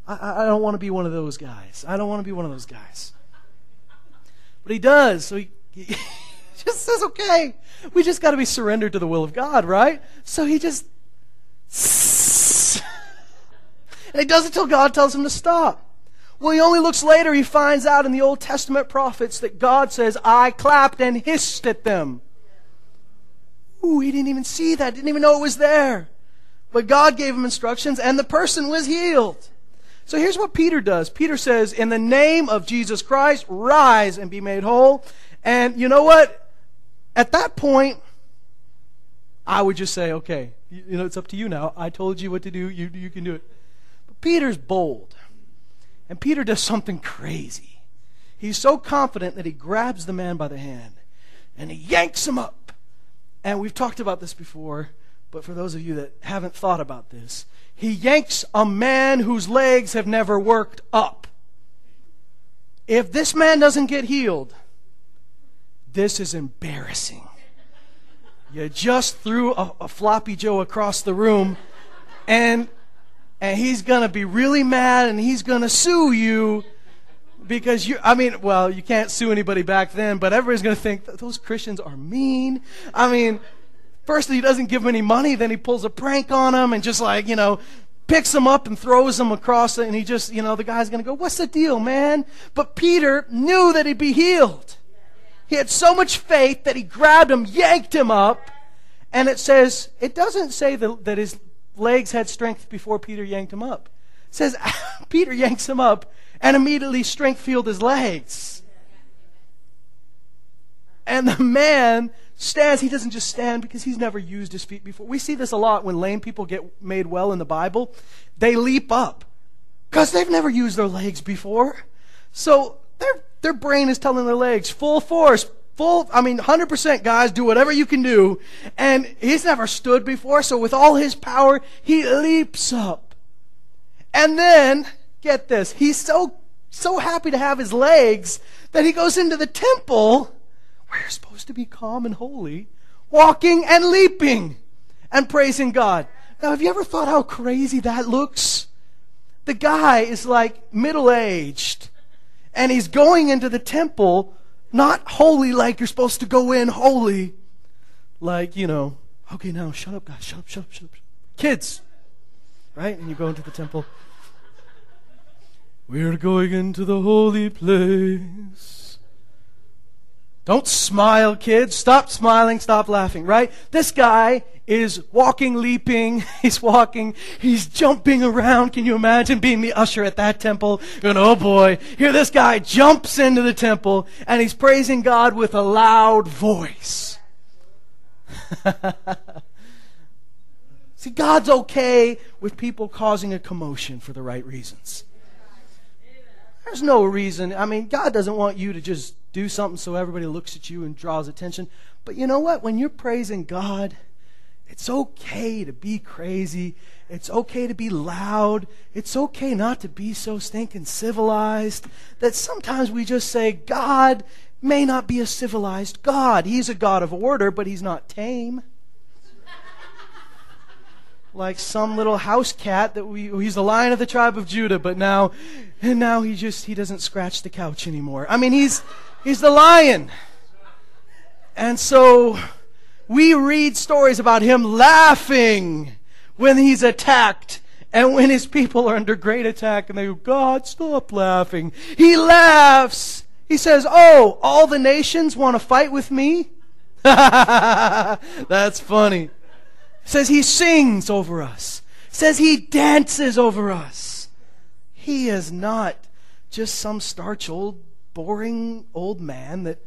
that. I, I don't want to be one of those guys. I don't want to be one of those guys. But he does. So he, he just says, okay, we just got to be surrendered to the will of God, right? So he just. And he does it till God tells him to stop. Well, he only looks later, he finds out in the Old Testament prophets that God says, I clapped and hissed at them. Ooh, he didn't even see that, didn't even know it was there. But God gave him instructions and the person was healed. So here's what Peter does. Peter says, In the name of Jesus Christ, rise and be made whole. And you know what? At that point, I would just say, okay, you know, it's up to you now. I told you what to do. You, you can do it. But Peter's bold. And Peter does something crazy. He's so confident that he grabs the man by the hand and he yanks him up. And we've talked about this before. But for those of you that haven't thought about this, he yanks a man whose legs have never worked up. If this man doesn't get healed, this is embarrassing. You just threw a, a floppy Joe across the room, and and he's to be really mad and he's to sue you because you I mean, well, you can't sue anybody back then, but everybody's to think those Christians are mean. I mean, First, he doesn't give him any money, then he pulls a prank on him and just like, you know, picks him up and throws him across it, and he just, you know, the guy's going to go, What's the deal, man? But Peter knew that he'd be healed. He had so much faith that he grabbed him, yanked him up, and it says, it doesn't say that, that his legs had strength before Peter yanked him up. It says, Peter yanks him up, and immediately strength filled his legs. And the man stands, he doesn't just stand because he's never used his feet before. We see this a lot when lame people get made well in the Bible. They leap up because they've never used their legs before. So their, their brain is telling their legs, full force, full, I mean, 100% guys, do whatever you can do. And he's never stood before, so with all his power, he leaps up. And then, get this, he's so, so happy to have his legs that he goes into the temple we're supposed to be calm and holy, walking and leaping and praising God. Now, have you ever thought how crazy that looks? The guy is like middle aged, and he's going into the temple not holy like you're supposed to go in holy, like, you know, okay, now shut up, guys, shut up, shut up, shut up. Kids, right? And you go into the temple. We're going into the holy place. Don't smile, kids. Stop smiling, stop laughing, right? This guy is walking, leaping, he's walking, he's jumping around. Can you imagine being the usher at that temple? Going, oh boy, here this guy jumps into the temple and he's praising God with a loud voice. See, God's okay with people causing a commotion for the right reasons. There's no reason. I mean, God doesn't want you to just do something so everybody looks at you and draws attention. But you know what? When you're praising God, It's okay to be crazy. It's okay to be loud. It's okay not to be so stinking civilized. That sometimes we just say, God may not be a civilized God. He's a God of order, but he's not tame. like some little house cat that we he's the lion of the tribe of Judah, but now and now he just he doesn't scratch the couch anymore. I mean he's he's the lion. And so we read stories about him laughing when he's attacked and when his people are under great attack and they go, God, stop laughing. He laughs. He says, Oh, all the nations want to fight with me? That's funny. Says he sings over us. Says he dances over us. He is not just some starch old, boring old man that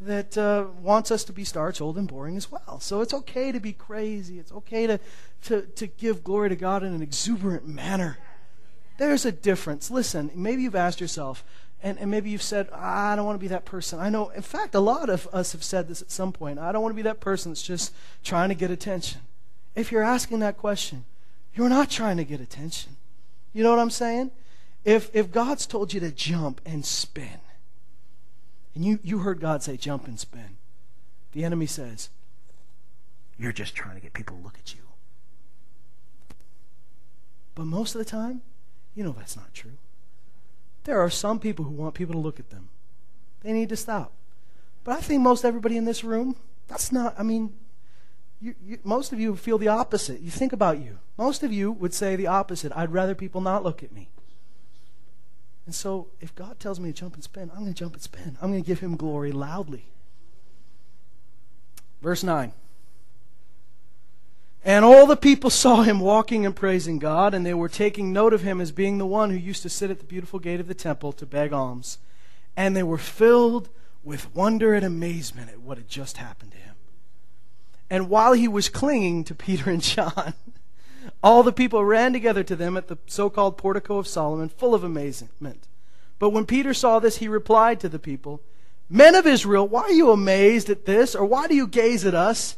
that uh, wants us to be starch, old, and boring as well. So it's okay to be crazy. It's okay to, to, to give glory to God in an exuberant manner. There's a difference. Listen, maybe you've asked yourself, and, and maybe you've said, I don't want to be that person. I know, in fact, a lot of us have said this at some point. I don't want to be that person that's just trying to get attention. If you're asking that question, you're not trying to get attention. You know what I'm saying? If, if God's told you to jump and spin, and you, you heard God say, jump and spin. The enemy says, You're just trying to get people to look at you. But most of the time, you know that's not true. There are some people who want people to look at them. They need to stop. But I think most everybody in this room, that's not, I mean, you, you, most of you feel the opposite. You think about you. Most of you would say the opposite. I'd rather people not look at me. And so, if God tells me to jump and spin, I'm going to jump and spin. I'm going to give him glory loudly. Verse 9. And all the people saw him walking and praising God, and they were taking note of him as being the one who used to sit at the beautiful gate of the temple to beg alms. And they were filled with wonder and amazement at what had just happened to him. And while he was clinging to Peter and John, all the people ran together to them at the so called portico of Solomon, full of amazement. But when Peter saw this, he replied to the people, Men of Israel, why are you amazed at this, or why do you gaze at us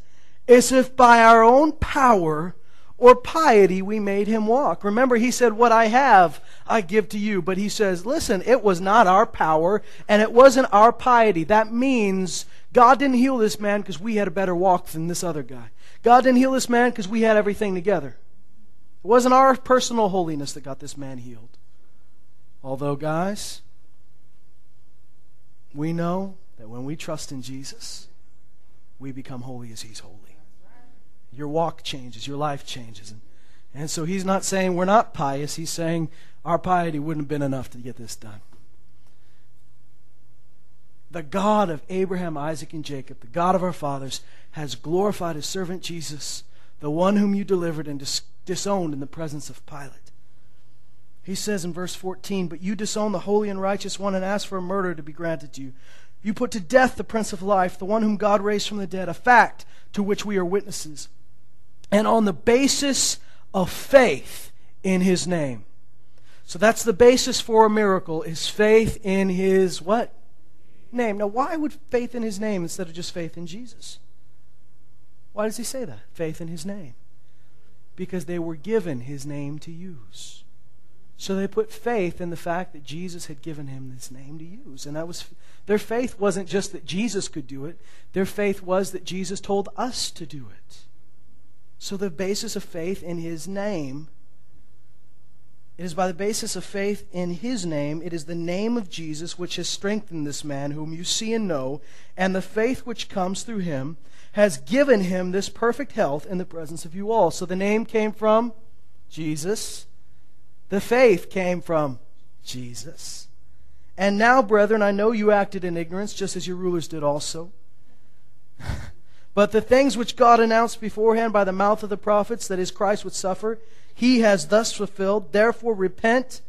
as if by our own power or piety we made him walk? Remember, he said, What I have, I give to you. But he says, Listen, it was not our power, and it wasn't our piety. That means God didn't heal this man because we had a better walk than this other guy. God didn't heal this man because we had everything together. It wasn't our personal holiness that got this man healed. Although, guys, we know that when we trust in Jesus, we become holy as He's holy. Your walk changes, your life changes. And, and so He's not saying we're not pious, He's saying our piety wouldn't have been enough to get this done. The God of Abraham, Isaac, and Jacob, the God of our fathers, has glorified His servant Jesus, the one whom you delivered and dis- disowned in the presence of Pilate. He says in verse 14, But you disown the holy and righteous one and ask for a murder to be granted you. You put to death the Prince of Life, the one whom God raised from the dead, a fact to which we are witnesses. And on the basis of faith in his name. So that's the basis for a miracle, is faith in his what? Name. Now, why would faith in his name instead of just faith in Jesus? Why does he say that? Faith in his name because they were given his name to use. So they put faith in the fact that Jesus had given him this name to use. And that was their faith wasn't just that Jesus could do it. Their faith was that Jesus told us to do it. So the basis of faith in his name it is by the basis of faith in his name, it is the name of Jesus which has strengthened this man whom you see and know, and the faith which comes through him has given him this perfect health in the presence of you all. So the name came from Jesus. The faith came from Jesus. And now, brethren, I know you acted in ignorance, just as your rulers did also. but the things which God announced beforehand by the mouth of the prophets, that his Christ would suffer, he has thus fulfilled. Therefore, repent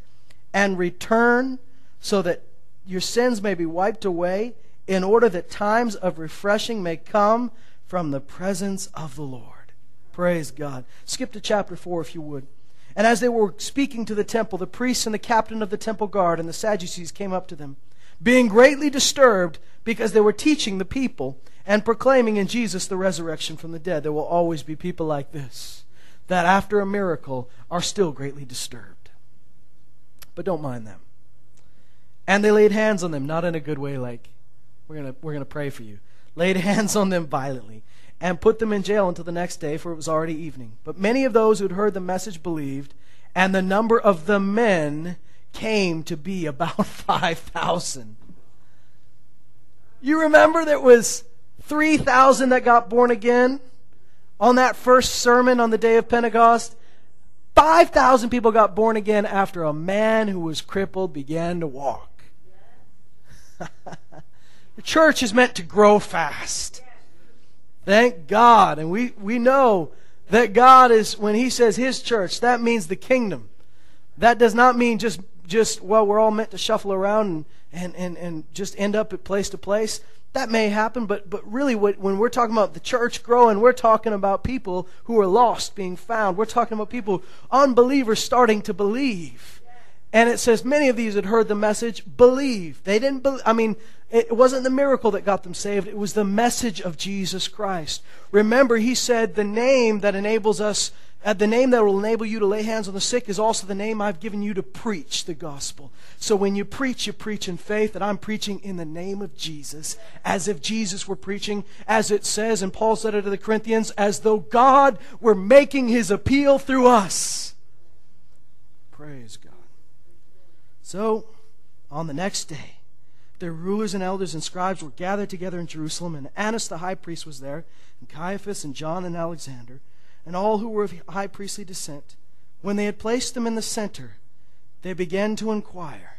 and return, so that your sins may be wiped away, in order that times of refreshing may come from the presence of the Lord. Praise God. Skip to chapter 4 if you would. And as they were speaking to the temple, the priests and the captain of the temple guard and the Sadducees came up to them, being greatly disturbed because they were teaching the people and proclaiming in Jesus the resurrection from the dead. There will always be people like this that after a miracle are still greatly disturbed. But don't mind them. And they laid hands on them, not in a good way, like, we're going we're going to pray for you. Laid hands on them violently and put them in jail until the next day, for it was already evening. But many of those who had heard the message believed, and the number of the men came to be about 5,000. You remember there was 3,000 that got born again on that first sermon on the day of Pentecost? 5,000 people got born again after a man who was crippled began to walk. the church is meant to grow fast. Thank God. And we, we know that God is, when He says His church, that means the kingdom. That does not mean just, just well, we're all meant to shuffle around and, and, and, and just end up at place to place. That may happen, but, but really, what, when we're talking about the church growing, we're talking about people who are lost being found. We're talking about people, unbelievers starting to believe. And it says many of these had heard the message, believe. They didn't believe. I mean, it wasn't the miracle that got them saved, it was the message of Jesus Christ. Remember, he said the name that enables us, uh, the name that will enable you to lay hands on the sick is also the name I've given you to preach the gospel. So when you preach, you preach in faith, and I'm preaching in the name of Jesus, as if Jesus were preaching, as it says in Paul's letter to the Corinthians, as though God were making his appeal through us. Praise God. So, on the next day, their rulers and elders and scribes were gathered together in Jerusalem, and Annas the high priest was there, and Caiaphas and John and Alexander, and all who were of high priestly descent. When they had placed them in the center, they began to inquire,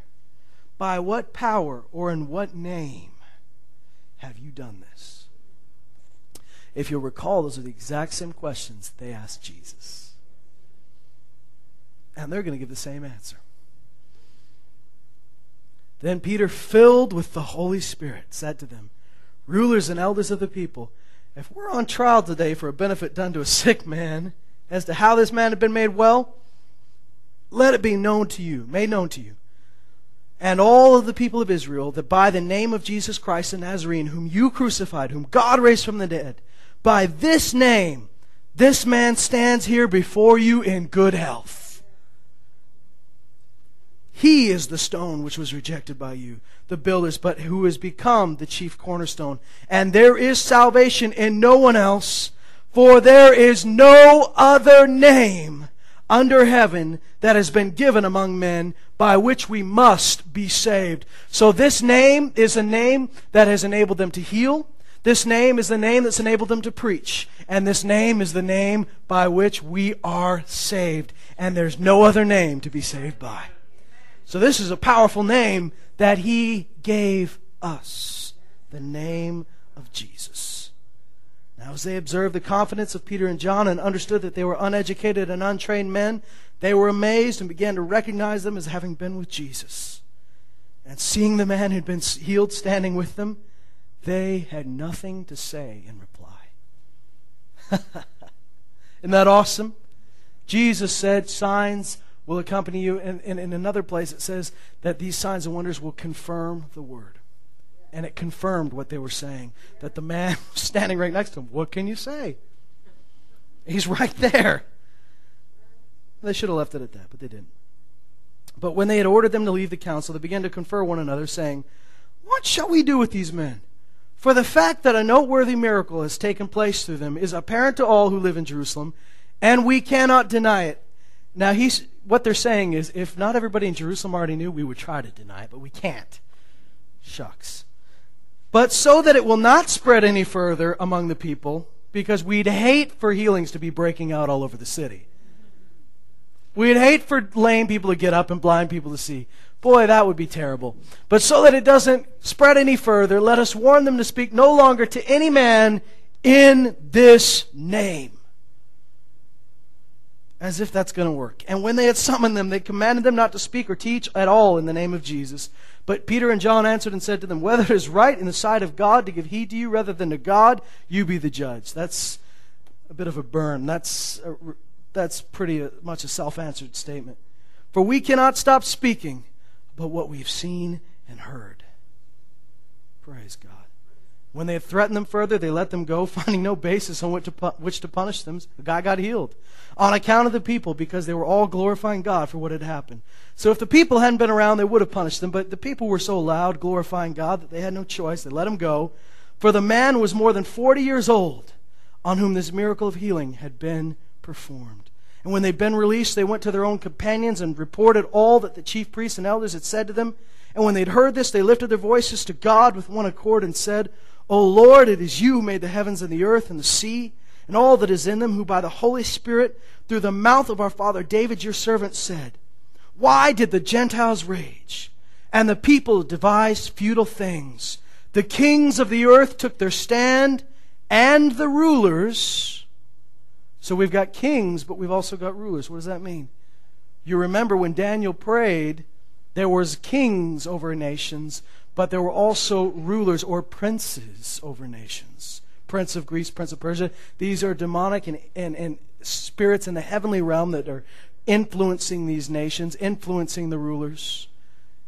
By what power or in what name have you done this? If you'll recall, those are the exact same questions they asked Jesus. And they're going to give the same answer. Then Peter, filled with the Holy Spirit, said to them, Rulers and elders of the people, if we're on trial today for a benefit done to a sick man, as to how this man had been made well, let it be known to you, made known to you, and all of the people of Israel, that by the name of Jesus Christ the Nazarene, whom you crucified, whom God raised from the dead, by this name, this man stands here before you in good health. He is the stone which was rejected by you, the builders, but who has become the chief cornerstone. And there is salvation in no one else, for there is no other name under heaven that has been given among men by which we must be saved. So this name is a name that has enabled them to heal. This name is the name that's enabled them to preach. And this name is the name by which we are saved. And there's no other name to be saved by. So this is a powerful name that he gave us the name of Jesus. Now, as they observed the confidence of Peter and John and understood that they were uneducated and untrained men, they were amazed and began to recognize them as having been with Jesus. And seeing the man who'd been healed standing with them, they had nothing to say in reply. Isn't that awesome? Jesus said, Signs will accompany you. And, and in another place, it says that these signs and wonders will confirm the word. And it confirmed what they were saying. That the man standing right next to him, what can you say? He's right there. They should have left it at that, but they didn't. But when they had ordered them to leave the council, they began to confer one another, saying, What shall we do with these men? For the fact that a noteworthy miracle has taken place through them is apparent to all who live in Jerusalem, and we cannot deny it. Now, he's, what they're saying is if not everybody in Jerusalem already knew, we would try to deny it, but we can't. Shucks. But so that it will not spread any further among the people, because we'd hate for healings to be breaking out all over the city. We'd hate for lame people to get up and blind people to see. Boy, that would be terrible. But so that it doesn't spread any further, let us warn them to speak no longer to any man in this name as if that's going to work. And when they had summoned them, they commanded them not to speak or teach at all in the name of Jesus. But Peter and John answered and said to them, Whether it is right in the sight of God to give heed to you rather than to God, you be the judge. That's a bit of a burn. That's, a, that's pretty uh, much a self answered statement. For we cannot stop speaking about what we've seen and heard. Praise God. When they had threatened them further, they let them go, finding no basis on which to, which to punish them. The guy got healed on account of the people because they were all glorifying God for what had happened. So if the people hadn't been around, they would have punished them, but the people were so loud glorifying God that they had no choice. They let him go. For the man was more than 40 years old on whom this miracle of healing had been performed. And when they'd been released, they went to their own companions and reported all that the chief priests and elders had said to them. And when they'd heard this, they lifted their voices to God with one accord and said, O Lord, it is you who made the heavens and the earth and the sea and all that is in them, who by the Holy Spirit, through the mouth of our father David, your servant, said, Why did the Gentiles rage and the people devise futile things? The kings of the earth took their stand and the rulers. So we've got kings, but we've also got rulers. What does that mean? You remember when Daniel prayed, there was kings over nations, but there were also rulers or princes over nations. Prince of Greece, Prince of Persia. These are demonic and, and, and spirits in the heavenly realm that are influencing these nations, influencing the rulers.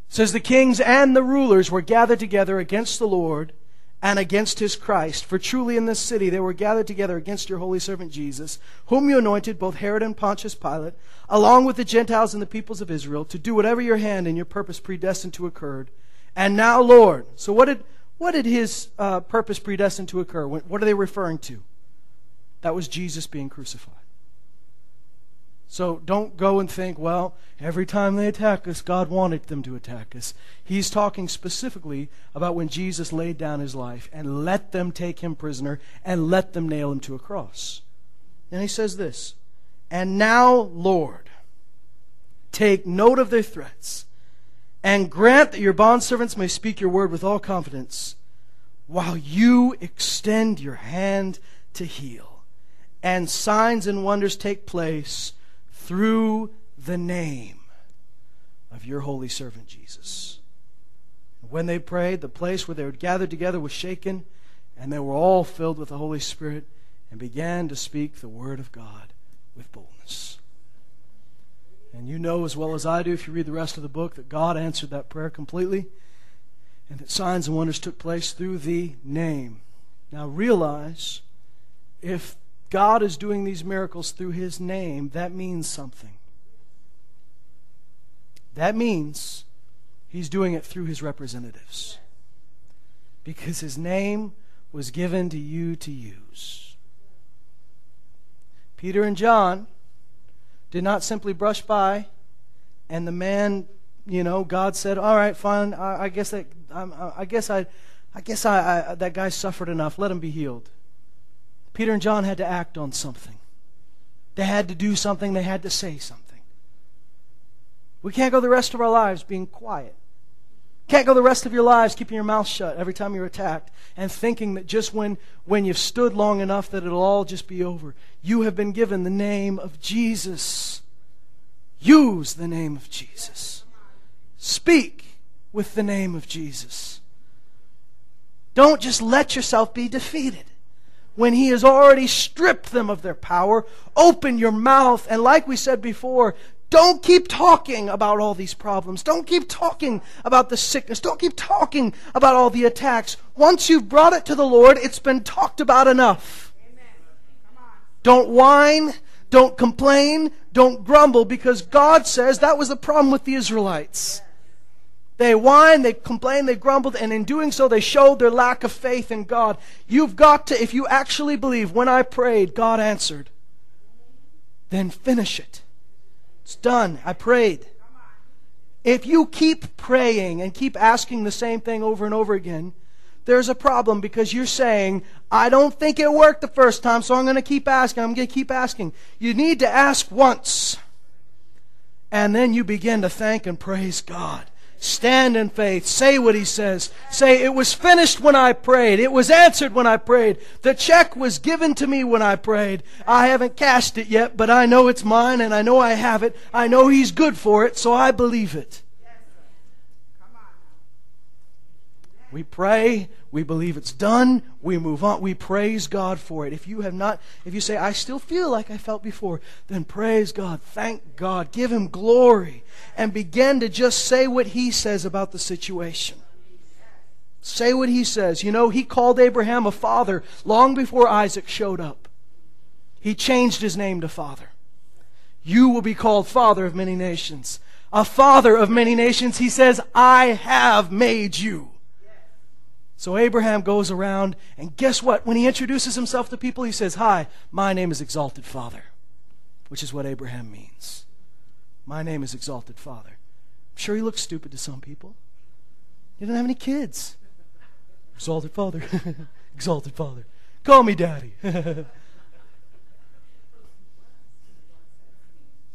It says the kings and the rulers were gathered together against the Lord and against his Christ. For truly in this city they were gathered together against your holy servant Jesus, whom you anointed, both Herod and Pontius Pilate, along with the Gentiles and the peoples of Israel, to do whatever your hand and your purpose predestined to occur. And now, Lord. So what did, what did his uh, purpose predestined to occur? What are they referring to? That was Jesus being crucified. So don't go and think, well, every time they attack us, God wanted them to attack us. He's talking specifically about when Jesus laid down his life and let them take him prisoner and let them nail him to a cross. And he says this And now, Lord, take note of their threats and grant that your bondservants may speak your word with all confidence while you extend your hand to heal and signs and wonders take place through the name of your holy servant Jesus. When they prayed, the place where they were gathered together was shaken, and they were all filled with the Holy Spirit and began to speak the word of God with boldness. And you know as well as I do, if you read the rest of the book, that God answered that prayer completely and that signs and wonders took place through the name. Now realize if God is doing these miracles through His name, that means something. That means He's doing it through His representatives. Because His name was given to you to use. Peter and John did not simply brush by, and the man, you know, God said, "All right, fine. I, I guess that I, I guess I, I guess I, I that guy suffered enough. Let him be healed." Peter and John had to act on something. They had to do something, they had to say something. We can't go the rest of our lives being quiet. Can't go the rest of your lives keeping your mouth shut every time you're attacked and thinking that just when, when you've stood long enough that it'll all just be over. You have been given the name of Jesus. Use the name of Jesus. Speak with the name of Jesus. Don't just let yourself be defeated when He has already stripped them of their power. Open your mouth. And like we said before, don't keep talking about all these problems. Don't keep talking about the sickness. Don't keep talking about all the attacks. Once you've brought it to the Lord, it's been talked about enough. Don't whine. Don't complain. Don't grumble because God says that was the problem with the Israelites. They whined, they complained, they grumbled, and in doing so, they showed their lack of faith in God. You've got to, if you actually believe, when I prayed, God answered, then finish it. It's done. I prayed. If you keep praying and keep asking the same thing over and over again, there's a problem because you're saying, I don't think it worked the first time, so I'm going to keep asking. I'm going to keep asking. You need to ask once. And then you begin to thank and praise God. Stand in faith. Say what he says. Say, it was finished when I prayed. It was answered when I prayed. The check was given to me when I prayed. I haven't cashed it yet, but I know it's mine and I know I have it. I know he's good for it, so I believe it. We pray, we believe it's done, we move on, we praise God for it. If you have not, if you say, I still feel like I felt before, then praise God, thank God, give Him glory, and begin to just say what He says about the situation. Say what he says. You know, he called Abraham a father long before Isaac showed up. He changed his name to father. You will be called father of many nations. A father of many nations, he says, I have made you. So Abraham goes around, and guess what? When he introduces himself to people, he says, Hi, my name is Exalted Father, which is what Abraham means. My name is Exalted Father. I'm sure he looks stupid to some people. He didn't have any kids. Exalted Father. Exalted Father. Call me Daddy.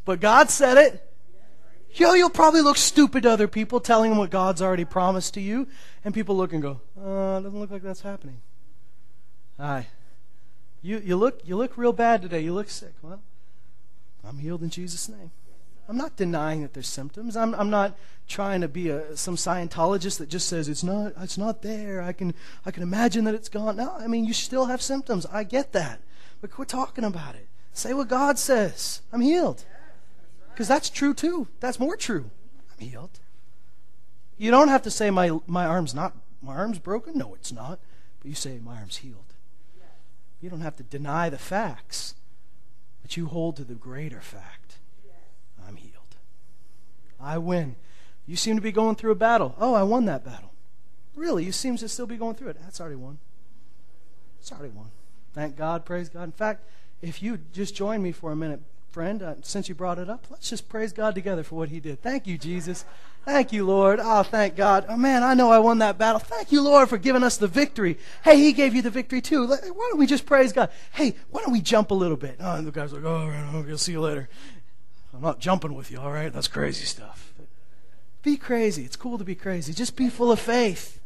but God said it. Know, you'll probably look stupid to other people telling them what God's already promised to you, and people look and go, uh, it doesn't look like that's happening. Hi. You, you, look, you look real bad today. You look sick. Well, I'm healed in Jesus' name. I'm not denying that there's symptoms. I'm, I'm not trying to be a, some Scientologist that just says it's not, it's not there. I can, I can imagine that it's gone. No, I mean, you still have symptoms. I get that. But quit talking about it. Say what God says. I'm healed. Because that's true too. That's more true. I'm healed. You don't have to say my, my arm's not, my arm's broken. No, it's not. But you say my arm's healed. You don't have to deny the facts, but you hold to the greater fact. I'm healed. I win. You seem to be going through a battle. Oh, I won that battle. Really? You seem to still be going through it. That's already won. It's already won. Thank God. Praise God. In fact, if you just join me for a minute, friend, uh, since you brought it up, let's just praise God together for what He did. Thank you, Jesus. Thank you, Lord. Oh, thank God. Oh, man, I know I won that battle. Thank you, Lord, for giving us the victory. Hey, He gave you the victory too. Why don't we just praise God? Hey, why don't we jump a little bit? Oh, and the guy's like, oh, all right, I'll see you later. I'm not jumping with you, all right? That's crazy stuff. Be crazy. It's cool to be crazy. Just be full of faith.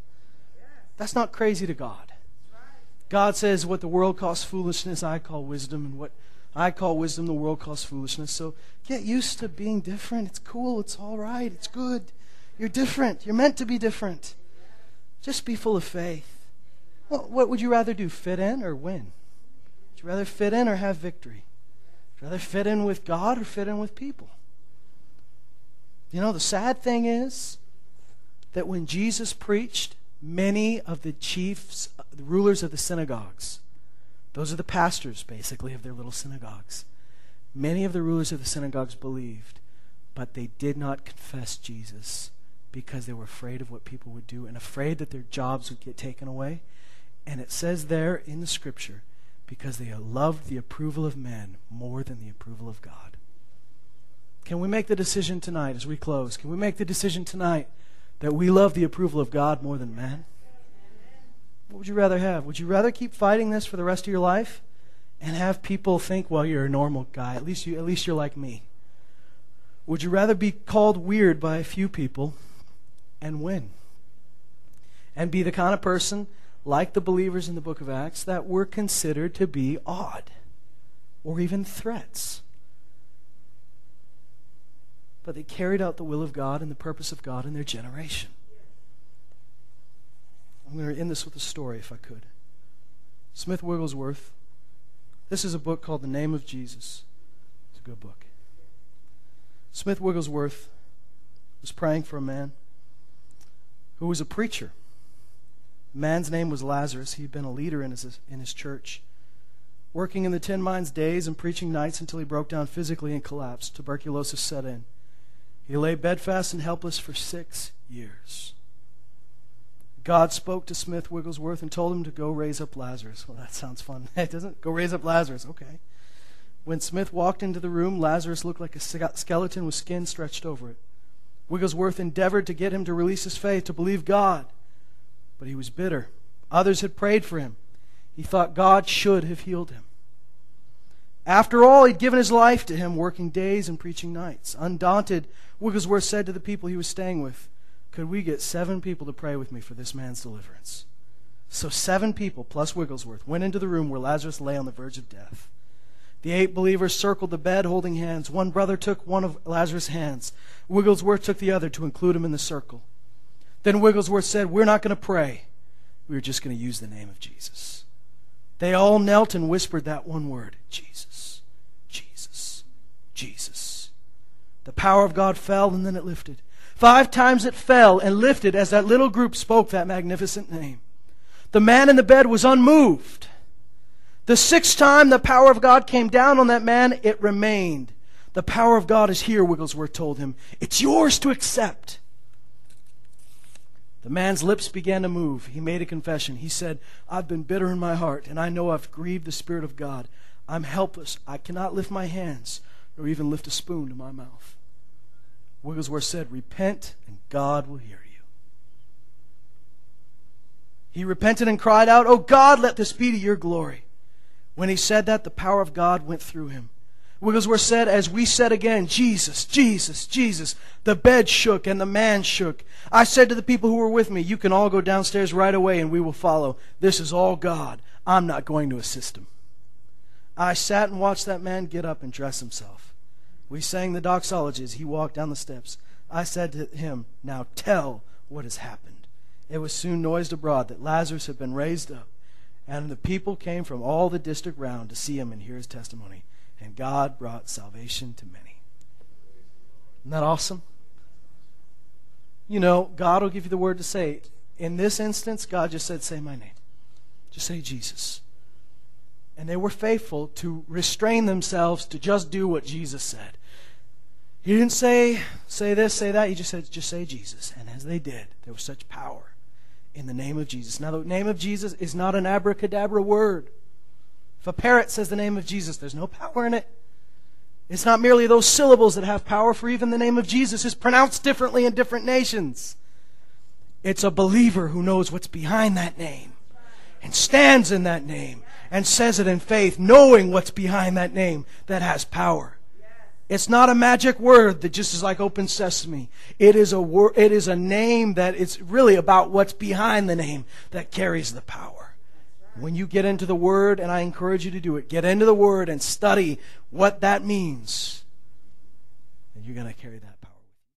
That's not crazy to God. God says, What the world calls foolishness, I call wisdom, and what I call wisdom, the world calls foolishness. So get used to being different. It's cool. It's all right. It's good. You're different. You're meant to be different. Just be full of faith. Well, what would you rather do, fit in or win? Would you rather fit in or have victory? Would you rather fit in with God or fit in with people? You know, the sad thing is that when Jesus preached, many of the chiefs, the rulers of the synagogues, those are the pastors, basically, of their little synagogues. Many of the rulers of the synagogues believed, but they did not confess Jesus because they were afraid of what people would do and afraid that their jobs would get taken away. And it says there in the scripture because they loved the approval of men more than the approval of God. Can we make the decision tonight as we close? Can we make the decision tonight that we love the approval of God more than man? Would you rather have? Would you rather keep fighting this for the rest of your life and have people think, well, you're a normal guy. At least you at least you're like me. Would you rather be called weird by a few people and win? And be the kind of person like the believers in the book of Acts, that were considered to be odd or even threats. But they carried out the will of God and the purpose of God in their generation. I'm going to end this with a story, if I could. Smith Wigglesworth. This is a book called The Name of Jesus. It's a good book. Smith Wigglesworth was praying for a man who was a preacher man's name was Lazarus. He'd been a leader in his, in his church, working in the Ten Mines days and preaching nights until he broke down physically and collapsed. Tuberculosis set in. He lay bedfast and helpless for six years. God spoke to Smith Wigglesworth and told him to go raise up Lazarus. Well, that sounds fun. It doesn't? Go raise up Lazarus. Okay. When Smith walked into the room, Lazarus looked like a skeleton with skin stretched over it. Wigglesworth endeavored to get him to release his faith, to believe God but he was bitter. Others had prayed for him. He thought God should have healed him. After all, he'd given his life to him, working days and preaching nights. Undaunted, Wigglesworth said to the people he was staying with, Could we get seven people to pray with me for this man's deliverance? So seven people, plus Wigglesworth, went into the room where Lazarus lay on the verge of death. The eight believers circled the bed holding hands. One brother took one of Lazarus' hands. Wigglesworth took the other to include him in the circle. Then Wigglesworth said, We're not going to pray. We're just going to use the name of Jesus. They all knelt and whispered that one word Jesus, Jesus, Jesus. The power of God fell and then it lifted. Five times it fell and lifted as that little group spoke that magnificent name. The man in the bed was unmoved. The sixth time the power of God came down on that man, it remained. The power of God is here, Wigglesworth told him. It's yours to accept. The man's lips began to move. He made a confession. He said, I've been bitter in my heart, and I know I've grieved the Spirit of God. I'm helpless. I cannot lift my hands nor even lift a spoon to my mouth. Wigglesworth said, Repent, and God will hear you. He repented and cried out, Oh God, let this be to your glory. When he said that, the power of God went through him. Wigglesworth said, as we said again, Jesus, Jesus, Jesus, the bed shook and the man shook. I said to the people who were with me, You can all go downstairs right away and we will follow. This is all God. I'm not going to assist him. I sat and watched that man get up and dress himself. We sang the doxology as he walked down the steps. I said to him, Now tell what has happened. It was soon noised abroad that Lazarus had been raised up, and the people came from all the district round to see him and hear his testimony and God brought salvation to many. Isn't that awesome? You know, God will give you the word to say. In this instance, God just said, Say my name. Just say Jesus. And they were faithful to restrain themselves to just do what Jesus said. He didn't say, say this, say that. He just said, just say Jesus. And as they did, there was such power in the name of Jesus. Now, the name of Jesus is not an abracadabra word. If a parrot says the name of Jesus, there's no power in it. It's not merely those syllables that have power, for even the name of Jesus is pronounced differently in different nations. It's a believer who knows what's behind that name and stands in that name and says it in faith, knowing what's behind that name that has power. It's not a magic word that just is like open sesame. It is a word, it is a name that it's really about what's behind the name that carries the power. When you get into the Word, and I encourage you to do it, get into the Word and study what that means. And you're going to carry that.